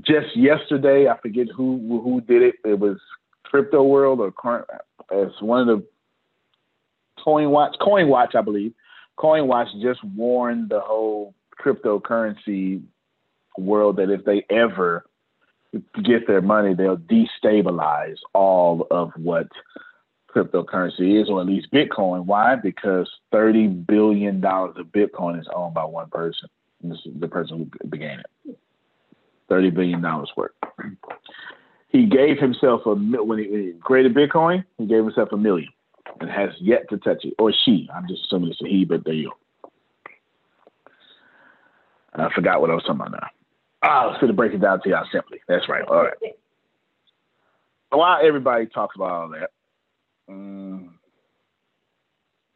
Just yesterday i forget who who did it. It was crypto world or as one of the coin watch coin watch i believe. Coin watch just warned the whole cryptocurrency world that if they ever get their money they'll destabilize all of what cryptocurrency is, or at least Bitcoin. Why? Because thirty billion dollars of Bitcoin is owned by one person. This is the person who began it. Thirty billion dollars worth. He gave himself a when he created Bitcoin. He gave himself a million, and has yet to touch it. Or she. I'm just assuming it's a he, but there you go. I forgot what I was talking about now. Ah, going to break it down to y'all simply. That's right. All right. While everybody talks about all that, um,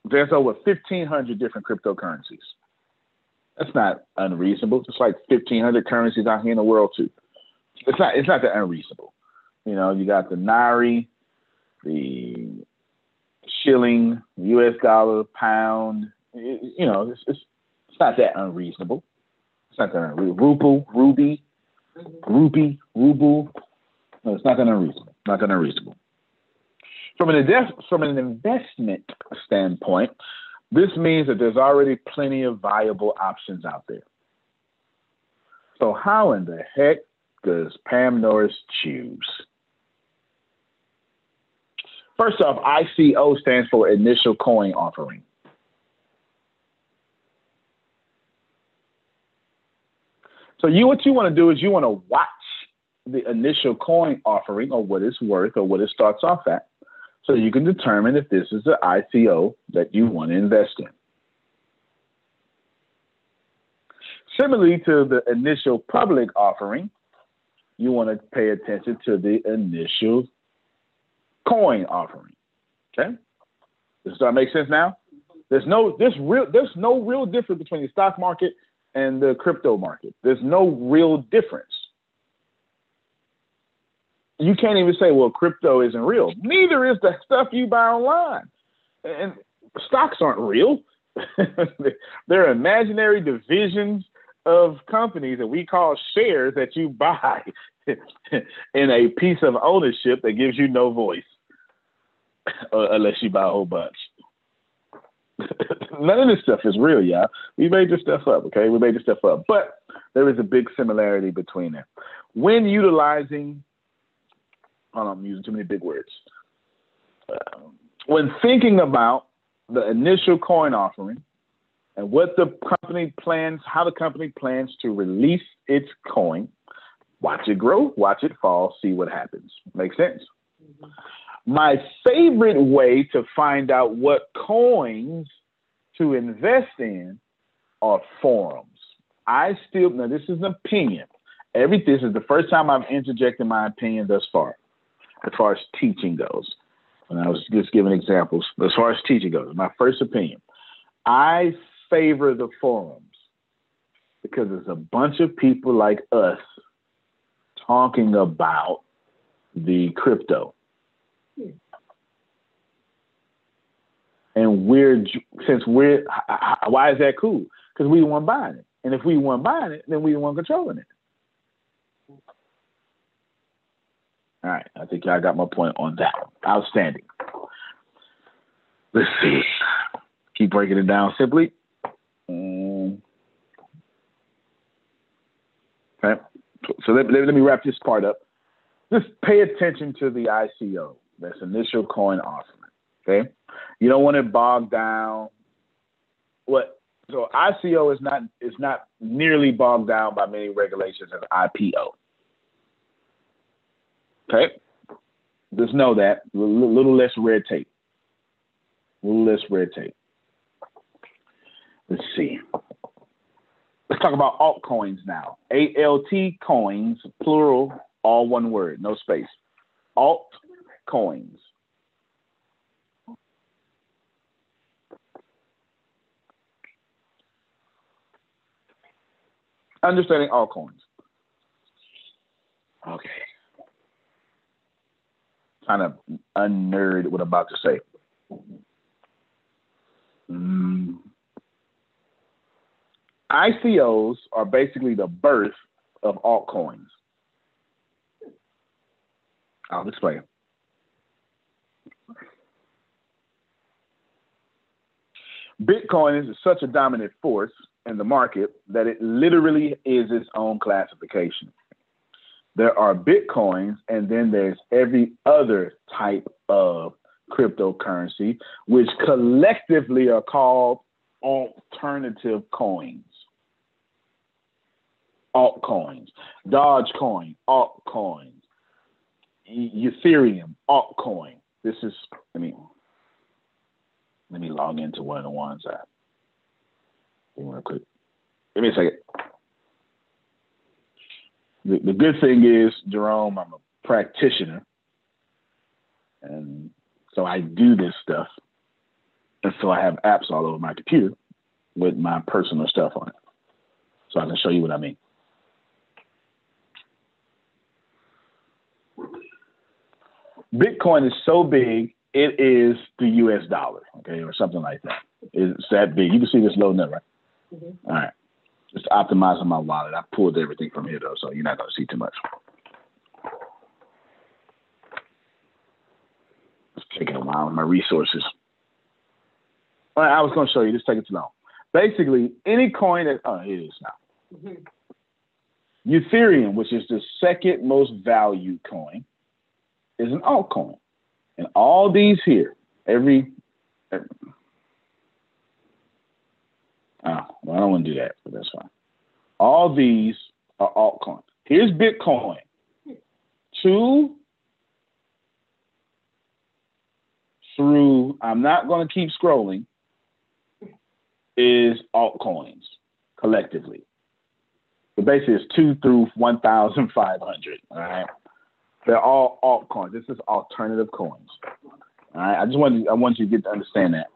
there's over 1,500 different cryptocurrencies. That's not unreasonable. It's like 1,500 currencies out here in the world too. It's not. It's not that unreasonable. You know, you got the naira, the shilling, U.S. dollar, pound. You know, it's, it's, it's not that unreasonable. It's not that unreasonable. Ruble, ruby, rupee, ruble. No, it's not that unreasonable. Not that unreasonable. From an, invest, from an investment standpoint, this means that there's already plenty of viable options out there. So, how in the heck does Pam Norris choose? First off, ICO stands for Initial Coin Offering. So you what you want to do is you want to watch the initial coin offering or what it's worth or what it starts off at. So you can determine if this is the ICO that you want to invest in. Similarly to the initial public offering, you want to pay attention to the initial coin offering. Okay? Does that make sense now? There's no there's real there's no real difference between the stock market and the crypto market. There's no real difference. You can't even say, well, crypto isn't real. Neither is the stuff you buy online. And stocks aren't real. They're imaginary divisions of companies that we call shares that you buy in a piece of ownership that gives you no voice unless you buy a whole bunch. None of this stuff is real, y'all. We made this stuff up, okay? We made this stuff up. But there is a big similarity between them. When utilizing, hold on, I'm using too many big words. Uh, when thinking about the initial coin offering and what the company plans, how the company plans to release its coin, watch it grow, watch it fall, see what happens. Make sense? My favorite way to find out what coins to invest in are forums. I still now this is an opinion. Every this is the first time I've interjected my opinion thus far, as far as teaching goes. And I was just giving examples as far as teaching goes. My first opinion. I favor the forums because there's a bunch of people like us talking about the crypto. And we're since we're why is that cool? Because we one buying it, and if we weren't buying it, then we one controlling it. All right, I think I got my point on that. Outstanding. Let's see. Keep breaking it down simply. Um, okay. So let, let, let me wrap this part up. Just pay attention to the ICO. That's initial coin offering. Okay, you don't want it bogged down. What? So ICO is not is not nearly bogged down by many regulations as IPO. Okay, just know that a little less red tape. A little less red tape. Let's see. Let's talk about altcoins now. ALT coins, plural, all one word, no space. Alt coins. Understanding altcoins. Okay. Kind of unnerd what I'm about to say. Mm. ICOs are basically the birth of altcoins. I'll explain. Bitcoin is such a dominant force in the market that it literally is its own classification. There are Bitcoins, and then there's every other type of cryptocurrency, which collectively are called alternative coins. Altcoins, Dogecoin, altcoins, Ethereum, altcoin. This is, I mean, let me log into one of the ones I real quick. Give me a second. The, the good thing is, Jerome, I'm a practitioner. And so I do this stuff. And so I have apps all over my computer with my personal stuff on it. So I can show you what I mean. Bitcoin is so big, it is the US dollar, okay, or something like that. It's that big. You can see this loading up, right? Mm-hmm. All right. Just optimizing my wallet. I pulled everything from here though, so you're not gonna see too much. It's taking a while on my resources. Well, I was going to show you. This taking too long. Basically, any coin that oh, here it is now. Ethereum, which is the second most valued coin, is an altcoin, and all these here, every, every oh, well, I don't want to do that, but that's fine. All these are altcoins. Here's Bitcoin. Two through, I'm not going to keep scrolling, is altcoins collectively. But basically, it's two through 1,500. All right. They're all altcoins. This is alternative coins. All right. I just want I want you to get to understand that.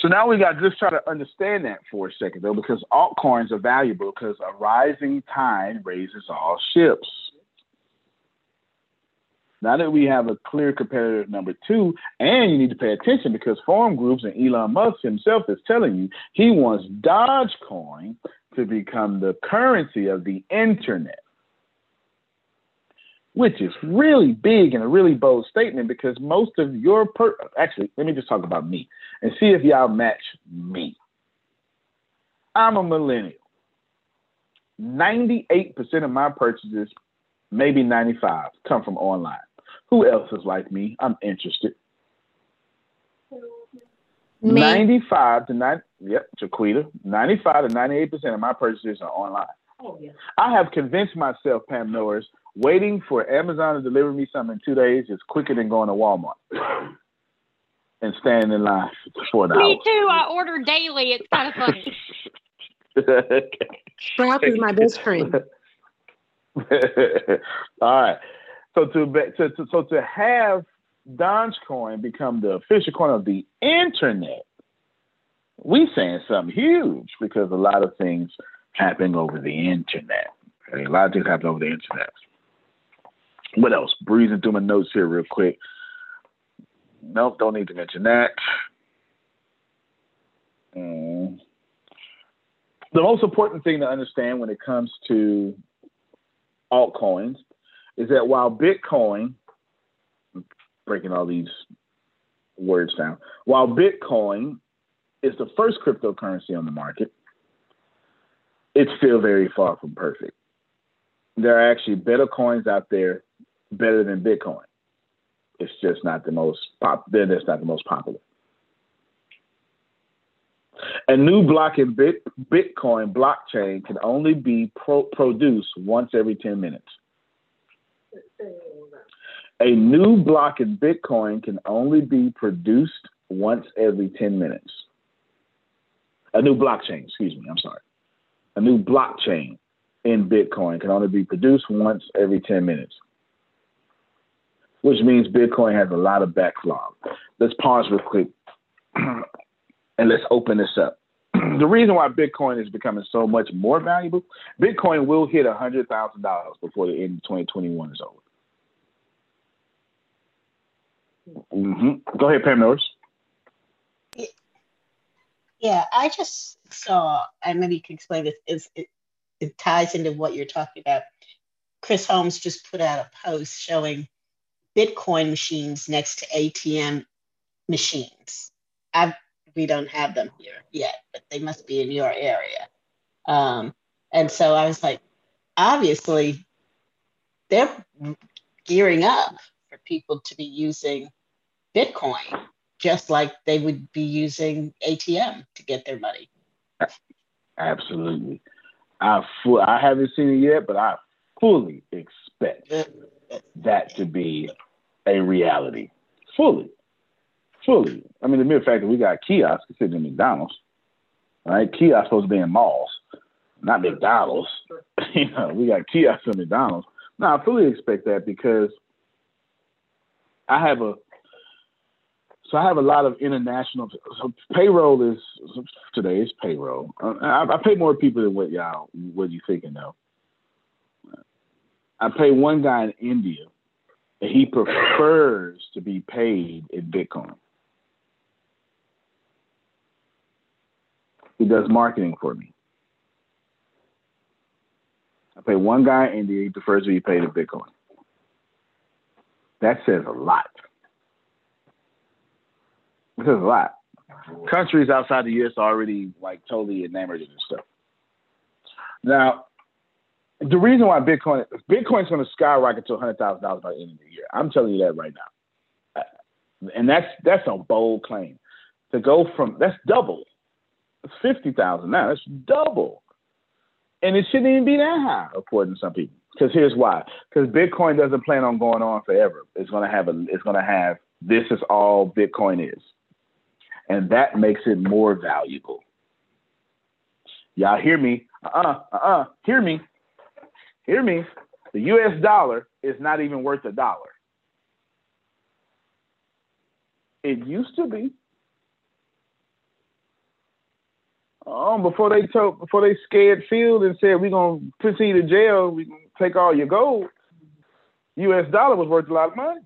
So now we got to just try to understand that for a second, though, because altcoins are valuable because a rising tide raises all ships. Now that we have a clear competitive number two, and you need to pay attention because forum groups and Elon Musk himself is telling you he wants Dogecoin to become the currency of the internet, which is really big and a really bold statement because most of your per actually, let me just talk about me and see if y'all match me. I'm a millennial. 98% of my purchases, maybe 95, come from online. Who else is like me? I'm interested. Me. 95 to 9, yep, Jaquita. 95 to 98% of my purchases are online. Oh, yeah. I have convinced myself, Pam Norris, waiting for Amazon to deliver me something in two days is quicker than going to Walmart and standing in line for an Me too. I order daily. It's kind of funny. hour. Sprout is my best friend. All right. So to, be- to, to so to have Dogecoin become the official coin of the internet, we saying something huge because a lot of things happen over the internet. A lot of things happen over the internet. What else? Breezing through my notes here real quick. Nope, don't need to mention that. Mm. The most important thing to understand when it comes to altcoins is that while Bitcoin, breaking all these words down, while Bitcoin is the first cryptocurrency on the market, it's still very far from perfect. There are actually better coins out there, better than Bitcoin. It's just not the most pop. Then it's not the most popular. A new block in Bit, Bitcoin blockchain can only be pro- produced once every 10 minutes. A new block in Bitcoin can only be produced once every 10 minutes. A new blockchain, excuse me, I'm sorry. A new blockchain in Bitcoin can only be produced once every 10 minutes, which means Bitcoin has a lot of backlog. Let's pause real quick and let's open this up. the reason why Bitcoin is becoming so much more valuable, Bitcoin will hit $100,000 before the end of 2021 is over. hmm Go ahead, Pam Norris. Yeah, I just saw, and maybe you can explain this, is it, it ties into what you're talking about. Chris Holmes just put out a post showing Bitcoin machines next to ATM machines. I we don't have them here yet, but they must be in your area. Um, and so I was like, obviously, they're gearing up for people to be using Bitcoin just like they would be using ATM to get their money. Absolutely. I fu- I haven't seen it yet, but I fully expect that to be a reality. Fully. Fully. I mean, the mere fact that we got kiosks sitting in McDonald's, right? Kiosks supposed to be in malls, not McDonald's. you know, we got kiosks in McDonald's. Now, I fully expect that because I have a so I have a lot of international so payroll is today is payroll. Uh, I, I pay more people than what y'all what you thinking though. I pay one guy in India, he prefers to be paid in Bitcoin. He does marketing for me. I pay one guy in India, he prefers to be paid in Bitcoin. That says a lot. This is a lot. Countries outside the U.S. are already like totally enamored of this stuff. Now, the reason why Bitcoin Bitcoin's going to skyrocket to hundred thousand dollars by the end of the year. I'm telling you that right now, and that's that's a bold claim to go from that's double. It's fifty thousand now. That's double, and it shouldn't even be that high according to some people. Because here's why: because Bitcoin doesn't plan on going on forever. It's going to have a. It's going to have. This is all Bitcoin is, and that makes it more valuable. Y'all hear me? Uh uh-uh, uh uh. Hear me? Hear me? The U.S. dollar is not even worth a dollar. It used to be. Um, before they told, before they scared Field and said we're gonna put you to jail, we gonna take all your gold. U.S. dollar was worth a lot of money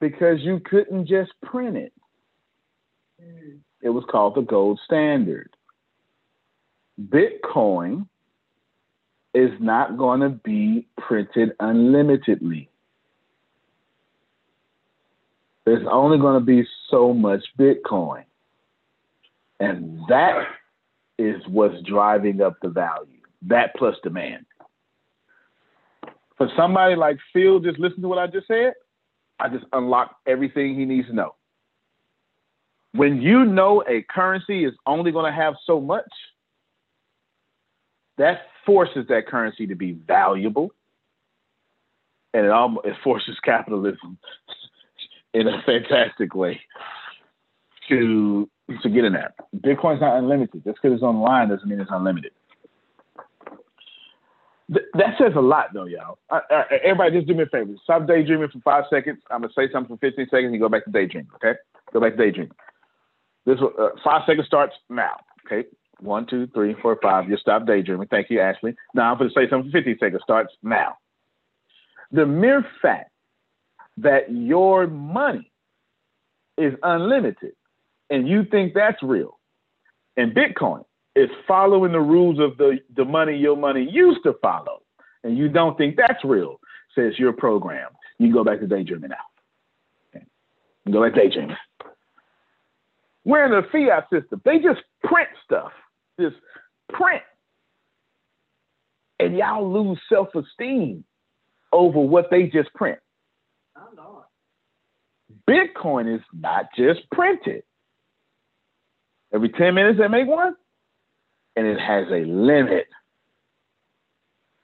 because you couldn't just print it. It was called the gold standard. Bitcoin is not going to be printed unlimitedly. There's only going to be so much Bitcoin. And that is what's driving up the value. That plus demand. For somebody like Phil, just listen to what I just said. I just unlocked everything he needs to know. When you know a currency is only going to have so much, that forces that currency to be valuable, and it almost it forces capitalism in a fantastic way to to get in there. Bitcoin's not unlimited. Just because it's online doesn't mean it's unlimited. Th- that says a lot, though, y'all. Uh, uh, everybody, just do me a favor. Stop daydreaming for five seconds. I'm gonna say something for 15 seconds. and go back to daydreaming. Okay? Go back to daydreaming. This uh, five seconds starts now. Okay? One, two, three, four, five. You stop daydreaming. Thank you, Ashley. Now I'm going to say something for 15 seconds. Starts now. The mere fact that your money is unlimited and you think that's real, and Bitcoin is following the rules of the, the money your money used to follow, and you don't think that's real, says your program. You go back to daydreaming now. Okay. Go back to daydreaming. We're in a fiat system. They just print stuff. Just print. And y'all lose self-esteem over what they just print. Bitcoin is not just printed. Every 10 minutes they make one, and it has a limit.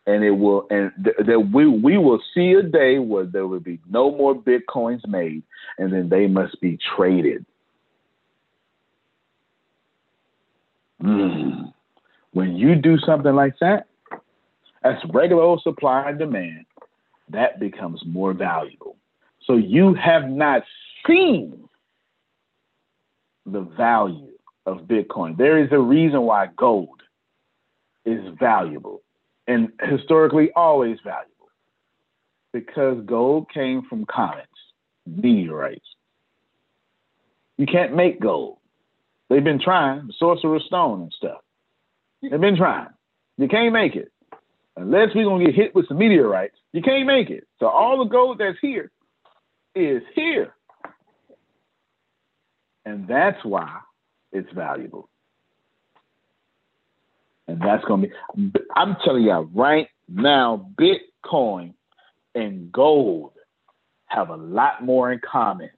And it will, and th- that we we will see a day where there will be no more bitcoins made, and then they must be traded. Mm. When you do something like that, that's regular old supply and demand, that becomes more valuable. So you have not seen the value of Bitcoin. There is a reason why gold is valuable and historically always valuable because gold came from comets, meteorites. You can't make gold. They've been trying, the Sorcerer's Stone and stuff. They've been trying. You can't make it. Unless we're going to get hit with some meteorites, you can't make it. So all the gold that's here is here. And that's why it's valuable. And that's going to be, I'm telling you right now, Bitcoin and gold have a lot more in common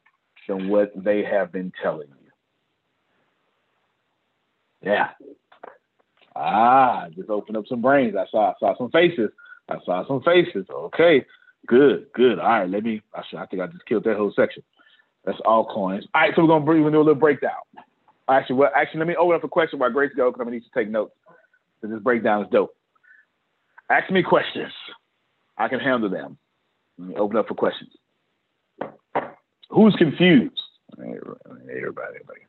than what they have been telling you. Yeah. Ah, just opened up some brains. I saw I saw some faces. I saw some faces. Okay. Good, good. All right, let me I, should, I think I just killed that whole section. That's all coins. All right, so we're gonna bring, gonna do a little breakdown. Actually, well, actually, let me open up a question while Grace go because I'm gonna need to take notes. This breakdown is dope. Ask me questions. I can handle them. Let me open up for questions. Who's confused? Everybody, everybody.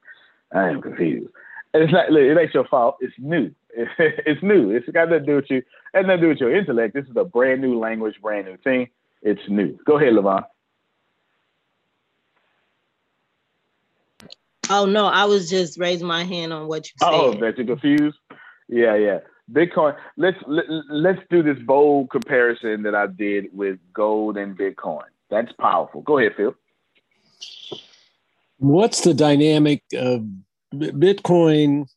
I am confused. And it's not. It ain't your fault. It's new. It's new. It's got nothing to do with you. It has nothing to do with your intellect. This is a brand new language, brand new thing. It's new. Go ahead, Levon. Oh no, I was just raising my hand on what you oh, said. Oh, that you're confused? Yeah, yeah. Bitcoin. Let's let, let's do this bold comparison that I did with gold and Bitcoin. That's powerful. Go ahead, Phil. What's the dynamic of Bitcoin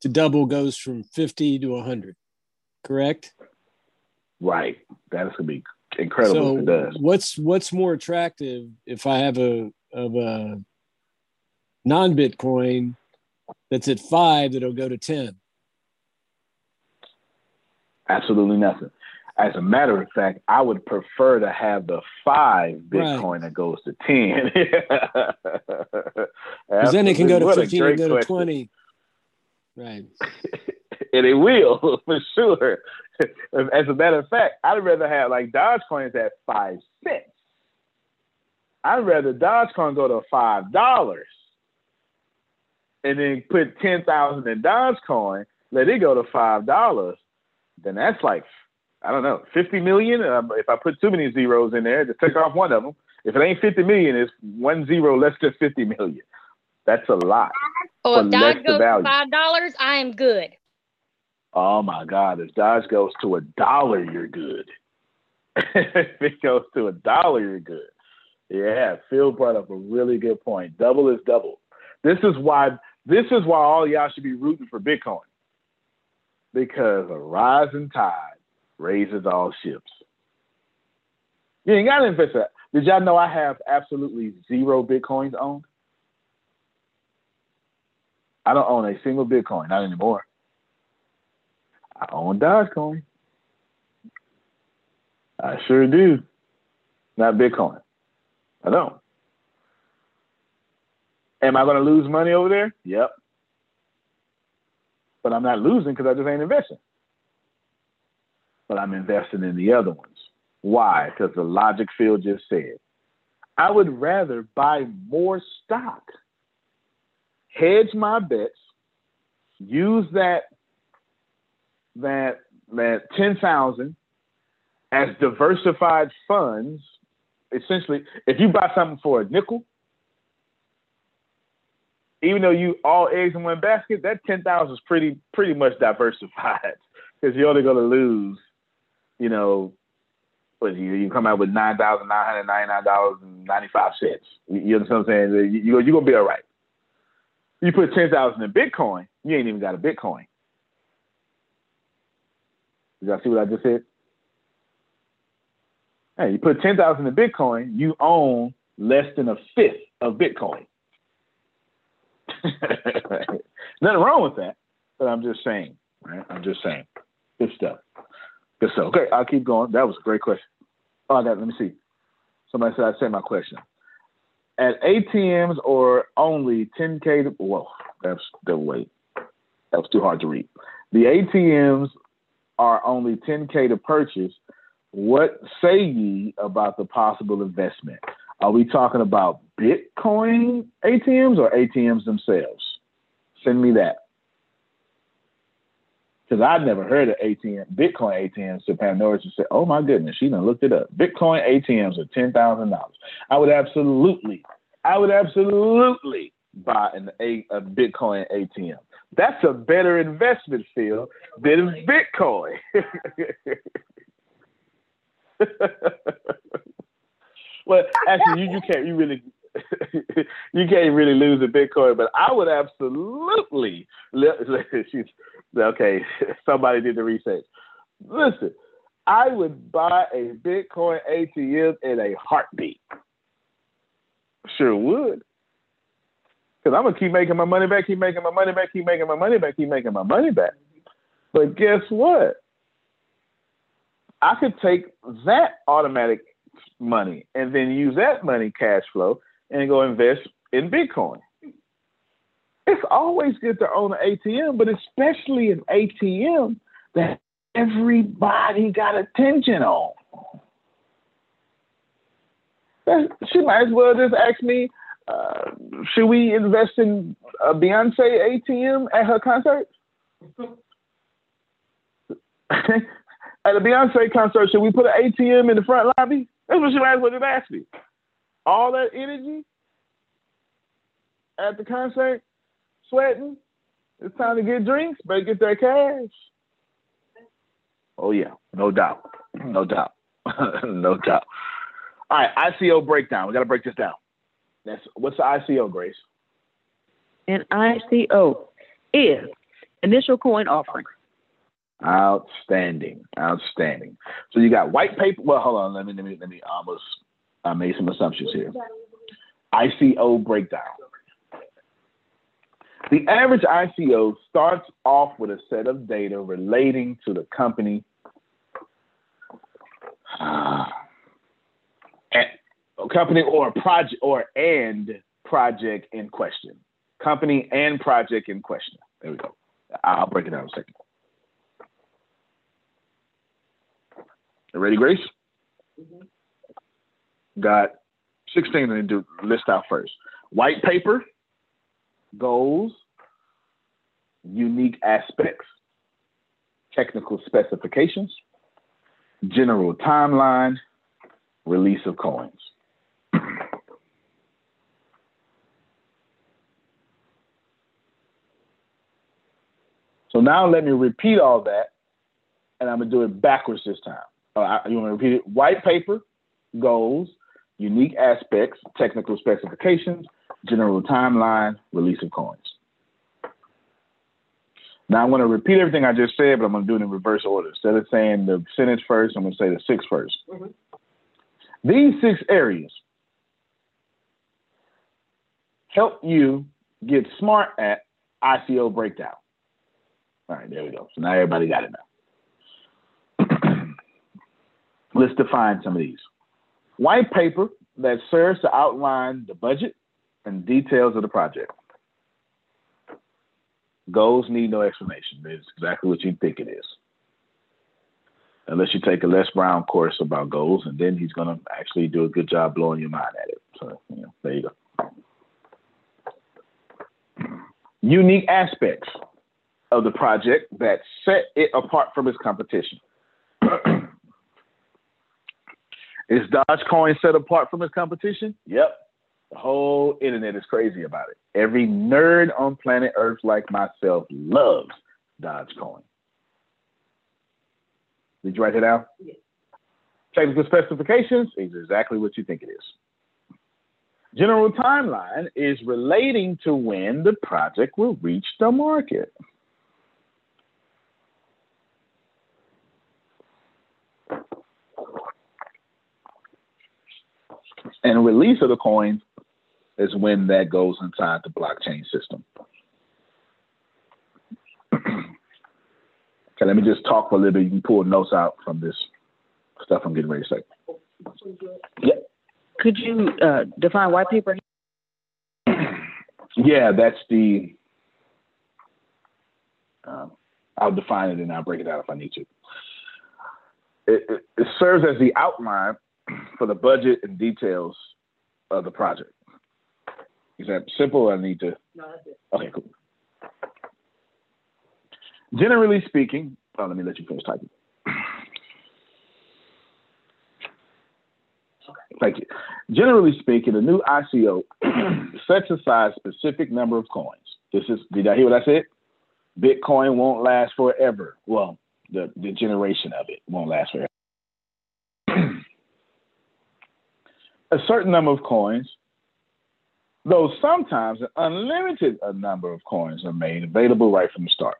to double goes from 50 to 100, correct? Right. That's gonna be incredible so if it does. what's what's more attractive if I have a of a non-Bitcoin that's at five that'll go to 10? Absolutely nothing. As a matter of fact, I would prefer to have the five Bitcoin that goes to ten. Because then it can go to What 15 and go to question. 20. Right. and it will for sure. As a matter of fact, I'd rather have like Dogecoin is at five cents. I'd rather Dogecoin go to five dollars, and then put ten thousand in Dogecoin, let it go to five dollars. Then that's like I don't know, fifty million. Um, if I put too many zeros in there, just take off one of them. If it ain't fifty million, it's one zero less than fifty million. That's a lot. Oh, if Dodge goes value. to five dollars, I am good. Oh my God! If Dodge goes to a dollar, you're good. if it goes to a dollar, you're good. Yeah, Phil brought up a really good point. Double is double. This is why. This is why all y'all should be rooting for Bitcoin. Because a rising tide raises all ships. You ain't got to invest that. Did y'all know I have absolutely zero Bitcoins owned? I don't own a single Bitcoin, not anymore. I own Dogecoin. I sure do. Not Bitcoin. I don't. Am I going to lose money over there? Yep. But I'm not losing because I just ain't investing. But I'm investing in the other ones. Why? Because the logic Phil just said. I would rather buy more stock, hedge my bets, use that that that ten thousand as diversified funds. Essentially, if you buy something for a nickel, even though you all eggs in one basket, that ten thousand is pretty pretty much diversified because you're only going to lose, you know, what you you come out with nine thousand nine hundred ninety nine dollars and ninety five cents. You, you understand what I'm saying? You, you you're gonna be all right. You put ten thousand in Bitcoin, you ain't even got a Bitcoin. Did y'all see what I just said? Hey, you put ten thousand in Bitcoin, you own less than a fifth of Bitcoin. Nothing wrong with that, but I'm just saying, right? I'm just saying. Good stuff. Good stuff. Okay, I'll keep going. That was a great question. Oh, that, let me see. Somebody said I said my question. At ATMs or only 10K, to, whoa, that's the wait. That was too hard to read. The ATMs are only 10K to purchase. What say ye about the possible investment? Are we talking about Bitcoin ATMs or ATMs themselves? Send me that. Because I'd never heard of ATM, Bitcoin ATMs to Pam Norris and said, oh my goodness, she done looked it up. Bitcoin ATMs are $10,000. I would absolutely, I would absolutely buy an, a, a Bitcoin ATM. That's a better investment, Phil, than Bitcoin. well, actually, you, you can't, you really, you can't really lose a Bitcoin, but I would absolutely. Okay. Somebody did the research. Listen, I would buy a Bitcoin ATM in a heartbeat. Sure would. Because I'm gonna keep making my money back, keep making my money back, keep making my money back, keep making my money back. But guess what? I could take that automatic money and then use that money cash flow and go invest in Bitcoin. It's always good to own an ATM, but especially an ATM that everybody got attention on. She might as well just ask me, uh, should we invest in a Beyonce ATM at her concert? at a Beyonce concert, should we put an ATM in the front lobby? That's what she might as well just ask me. All that energy at the concert, sweating. It's time to get drinks. Better get that cash. Oh yeah, no doubt, no doubt, no doubt. All right, ICO breakdown. We got to break this down. That's what's the ICO, Grace? An ICO is initial coin offering. Outstanding, outstanding. So you got white paper. Well, hold on. Let me let me let me almost. I made some assumptions here. ICO breakdown. The average ICO starts off with a set of data relating to the company uh, and, company or project or and project in question. Company and project in question. There we go. I'll break it down in a second. Ready, Grace? Mm-hmm. Got 16 to do list out first. White paper, goals, unique aspects, technical specifications, general timeline, release of coins. So now let me repeat all that, and I'm gonna do it backwards this time. Uh, you want to repeat it? White paper, goals, unique aspects, technical specifications, general timeline, release of coins. Now I'm going to repeat everything I just said, but I'm going to do it in reverse order. Instead of saying the sentence first, I'm going to say the six first. Mhm. These six areas help you get smart at ICO breakdown. All right, there we go. So now everybody got it now. Let's define some of these. White paper that serves to outline the budget and details of the project. Goals need no explanation. It's exactly what you think it is. Unless you take a Les Brown course about goals, and then he's going to actually do a good job blowing your mind at it. So, you know, there you go. Unique aspects of the project that set it apart from its competition. Is Dogecoin set apart from its competition? Yep. The whole internet is crazy about it. Every nerd on planet Earth like myself loves Dogecoin. Did you write it down? Yes. Technical specifications is exactly what you think it is. General timeline is relating to when the project will reach the market. And release of the coins is when that goes inside the blockchain system. okay, let me just talk for a little bit. You can pull notes out from this stuff I'm getting ready to say. Yep. Could you uh, define white paper? Yeah, that's the. Um, I'll define it and I'll break it out if I need to. It, it, it serves as the outline for the budget and details of the project. Is that simple? Or I need to. No, that's it. Okay, cool. Generally speaking, oh, let me let you finish typing. Okay. Thank you. Generally speaking, a new ICO sets aside a specific number of coins. This is, did I hear what I said? Bitcoin won't last forever. Well, the, the generation of it won't last forever. A certain number of coins, though sometimes an unlimited number of coins are made available right from the start.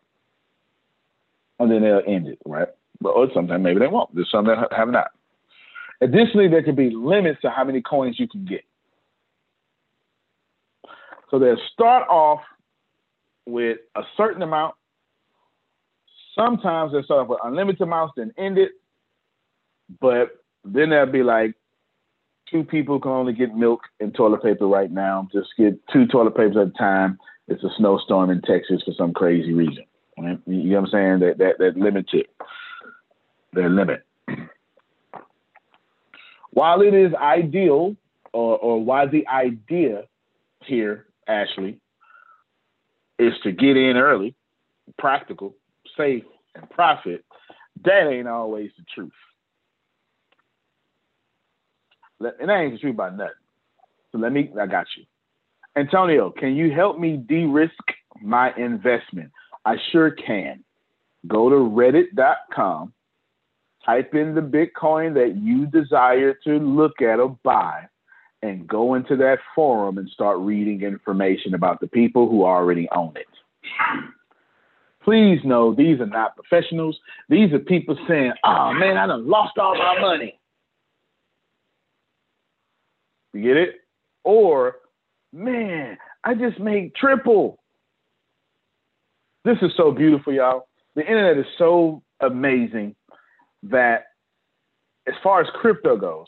And then they'll end it, right? But or sometimes maybe they won't. There's some that have not. Additionally, there can be limits to how many coins you can get. So they'll start off with a certain amount. Sometimes they start off with unlimited amounts, then end it. But then they'll be like, two people can only get milk and toilet paper right now. Just get two toilet papers at a time. It's a snowstorm in Texas for some crazy reason. Right? You know what I'm saying? That that that limits it. Their limit. While it is ideal, or or why the idea here, Ashley, is to get in early, practical, safe, and profit, that ain't always the truth. Let- And I ain't truth about nothing. So let me, I got you. Antonio, can you help me de-risk my investment? I sure can. Go to reddit.com, type in the Bitcoin that you desire to look at or buy, and go into that forum and start reading information about the people who already own it. Please know these are not professionals. These are people saying, oh man, I done lost all my money. You get it? Or, man, I just made triple. This is so beautiful, y'all. The internet is so amazing that as far as crypto goes,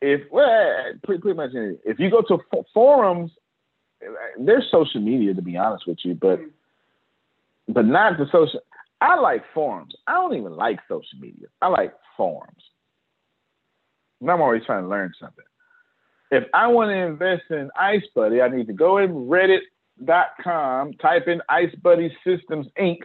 if well, pretty, pretty much anything. if you go to f- forums, there's social media to be honest with you, but but not the social. I like forums. I don't even like social media. I like forums. And I'm always trying to learn something. If I want to invest in Ice Buddy, I need to go in Reddit.com, type in Ice Buddy Systems Inc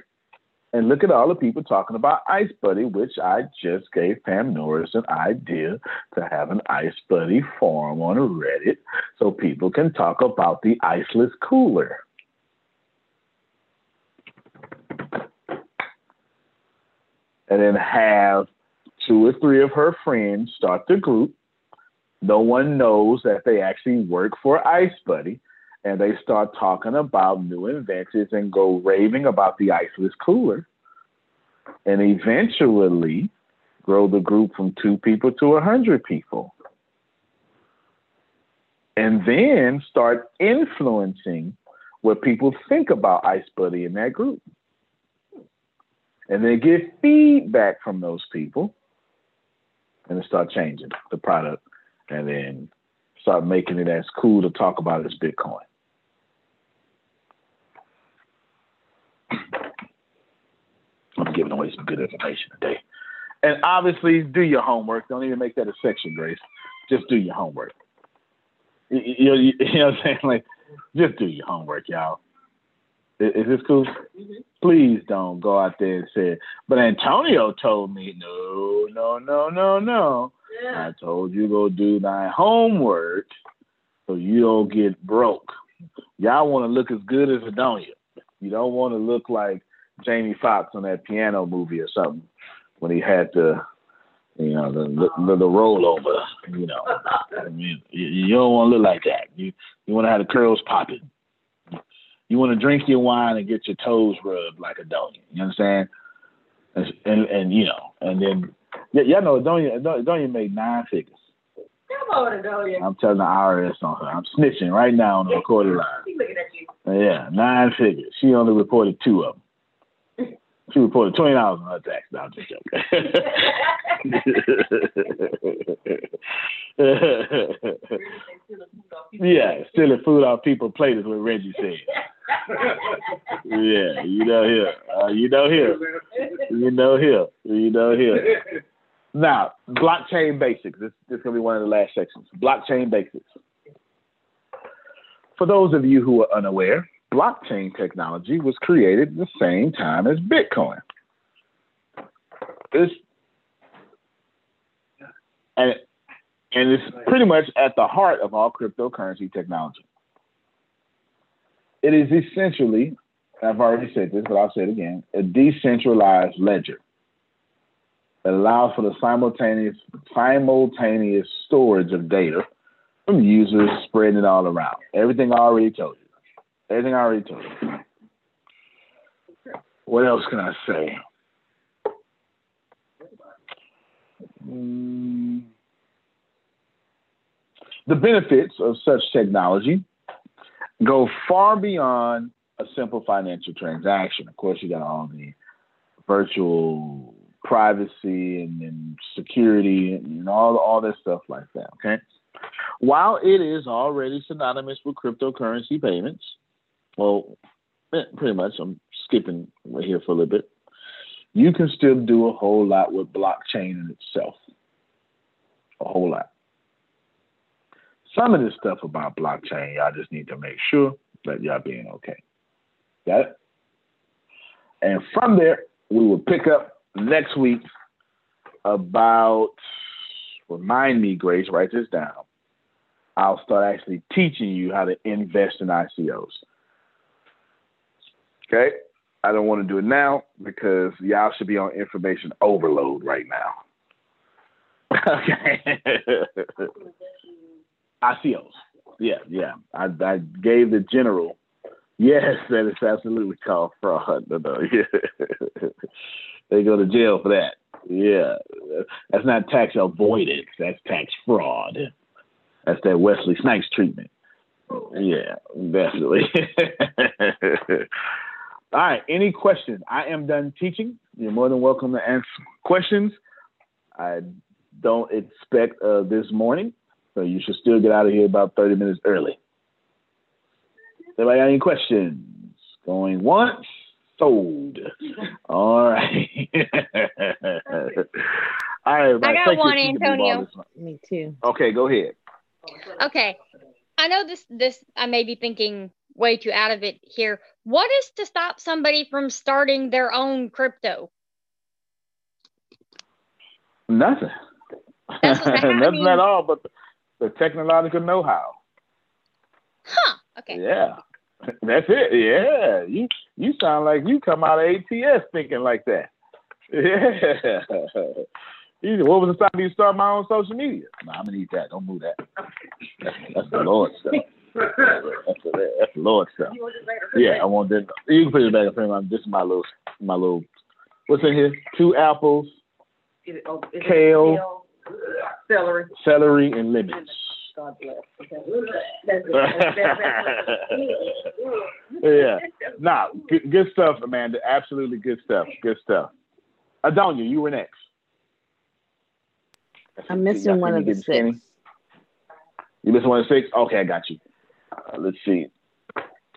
and look at all the people talking about Ice Buddy, which I just gave Pam Norris an idea to have an Ice Buddy forum on Reddit so people can talk about the iceless cooler. And then have two or three of her friends start the group. No one knows that they actually work for Ice Buddy and they start talking about new inventions and go raving about the iceless cooler. And eventually grow the group from two people to a hundred people. And then start influencing what people think about ice buddy in that group. And then get feedback from those people and start changing the product and then start making it as cool to talk about as bitcoin I'm giving away some good information today. And obviously, do your homework. Don't even make that a section, Grace. Just do your homework. You, you, you, you know what I'm saying? Like, just do your homework, y'all. Is, is this cool? Mm-hmm. Please don't go out there and say, but Antonio told me, no, no, no, no, no. Yeah. I told you go do thy homework so you don't get broke. Y'all want to look as good as Adonia. You don't want to look like Jamie Foxx on that piano movie or something when he had the you know the the, the rollover. You know, I mean, you, you don't want to look like that. You you want to have the curls popping. You want to drink your wine and get your toes rubbed like Adonia. You understand? And and, and you know, and then yeah, y'all know Adonia Adonia made nine figures. Come on, Adonia. I'm telling the IRS on her. I'm snitching right now on the recorded line. She's looking at you. Yeah, nine figures. She only reported two of them. She reported twenty dollars on her tax. No, I'm just joking. yeah, stealing food off people's plate is what Reggie said. yeah, you know here. Uh, you know here. You know here. You know here. Now, blockchain basics. This, this is going to be one of the last sections. Blockchain basics. For those of you who are unaware, blockchain technology was created at the same time as Bitcoin. This and and it's pretty much at the heart of all cryptocurrency technology. It is essentially, I've already said this, but I'll say it again, a decentralized ledger that allows for the simultaneous simultaneous storage of data from users spreading it all around. Everything I already told you. Everything I already told you. What else can I say? Mm. The benefits of such technology go far beyond a simple financial transaction. Of course, you got all the virtual privacy and, and security and all all that stuff like that. Okay. While it is already synonymous with cryptocurrency payments, well, eh, pretty much. I'm skipping here for a little bit. You can still do a whole lot with blockchain in itself. A whole lot. Some of this stuff about blockchain, y'all just need to make sure that y'all being okay. Got it? And from there, we will pick up next week about, remind me, Grace, write this down. I'll start actually teaching you how to invest in ICOs. Okay? I don't want to do it now because y'all should be on information overload right now. okay. ICOs. Yeah, yeah. I, I gave the general. Yes, that is absolutely called fraud. No, no, yeah. they go to jail for that. Yeah, that's not tax avoidance. That's tax fraud. That's that Wesley Snipes treatment. Yeah, definitely. All right. Any questions? I am done teaching. You're more than welcome to answer questions. I don't expect uh, this morning, so you should still get out of here about 30 minutes early. Anybody got any questions? Going once, sold. All right. All right. I got Thank one, Antonio. Me too. Okay, go ahead. Okay. I know this this I may be thinking way too out of it here. What is to stop somebody from starting their own crypto? Nothing. Nothing at all but the, the technological know-how. Huh. Okay. Yeah. That's it. Yeah. You you sound like you come out of ATS thinking like that. Yeah. What was the time you start my own social media? No, I'm gonna eat that. Don't move that. That's, that's the Lord stuff. That's the, that's the Lord stuff. Yeah, I want that. You can put it back in frame. I'm just my little, my little. What's in here? Two apples, Is it- oh, is Kale. kale, Celery. celery, and lemons. God bless. Okay. That's it. That's- that's- yeah. Nah, good, good stuff, Amanda. Absolutely good stuff. Good stuff. Adonia, you were next. I'm missing one of the Getting skinny? six. You missing one of the six? Okay, I got you. Uh, let's see.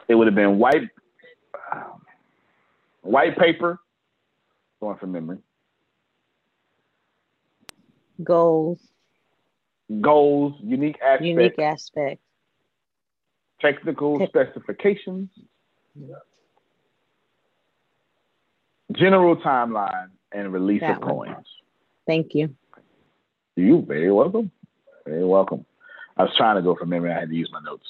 It would have been white, white paper. Going from memory. Goals, Goals, unique aspects, unique aspects. technical specifications, general timeline, and release That of one. coins. Thank you. You very welcome. Very welcome. I was trying to go from memory. I had to use my notes.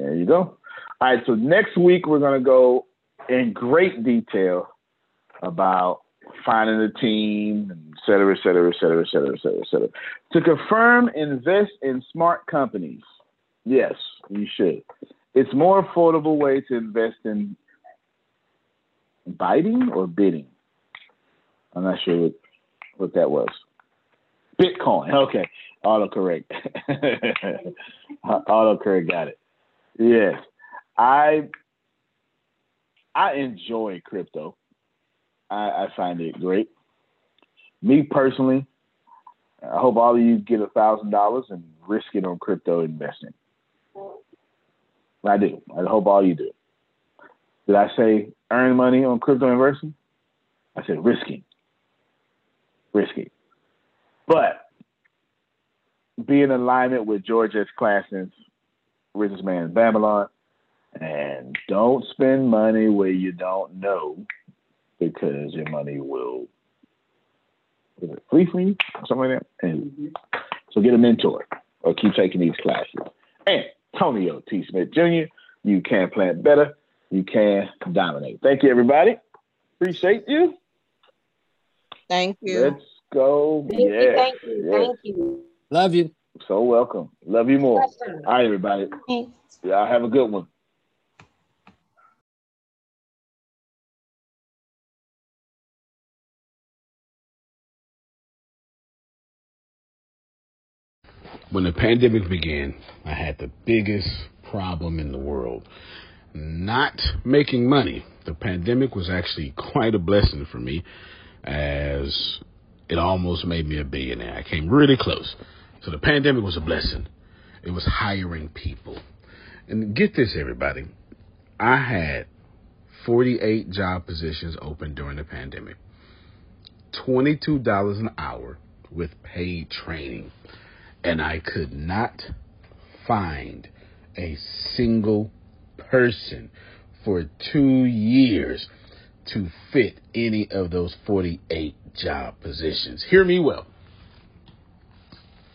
There you go. All right. So next week we're going to go in great detail about finding a team, et cetera, et cetera, et cetera, et cetera, et cetera, et cetera. To confirm, invest in smart companies. Yes, you should. It's more affordable way to invest in biting or bidding. I'm not sure what, what that was. Bitcoin. Okay. Autocorrect. Autocorrect got it. Yes. I I enjoy crypto. I, I find it great. Me personally, I hope all of you get a thousand dollars and risk it on crypto investing. I do. I hope all you do. Did I say earn money on crypto investing? I said risking. Risky. But be in alignment with George S. Clason's Richest Man in Babylon. And don't spend money where you don't know because your money will is it flee from you something like that. And mm-hmm. so get a mentor or keep taking these classes. And Antonio T. Smith Jr., you can plant better, you can dominate. Thank you, everybody. Appreciate you. Thank you. Let's go. Thank you, thank you, yes. thank you. Love you. So welcome. Love you more. All right, everybody. Y'all have a good one. When the pandemic began, I had the biggest problem in the world. Not making money. The pandemic was actually quite a blessing for me as it almost made me a billionaire. I came really close. So the pandemic was a blessing. It was hiring people. And get this, everybody. I had 48 job positions open during the pandemic. $22 an hour with paid training. And I could not find a single person for two years to fit any of those 48 job positions. Hear me well.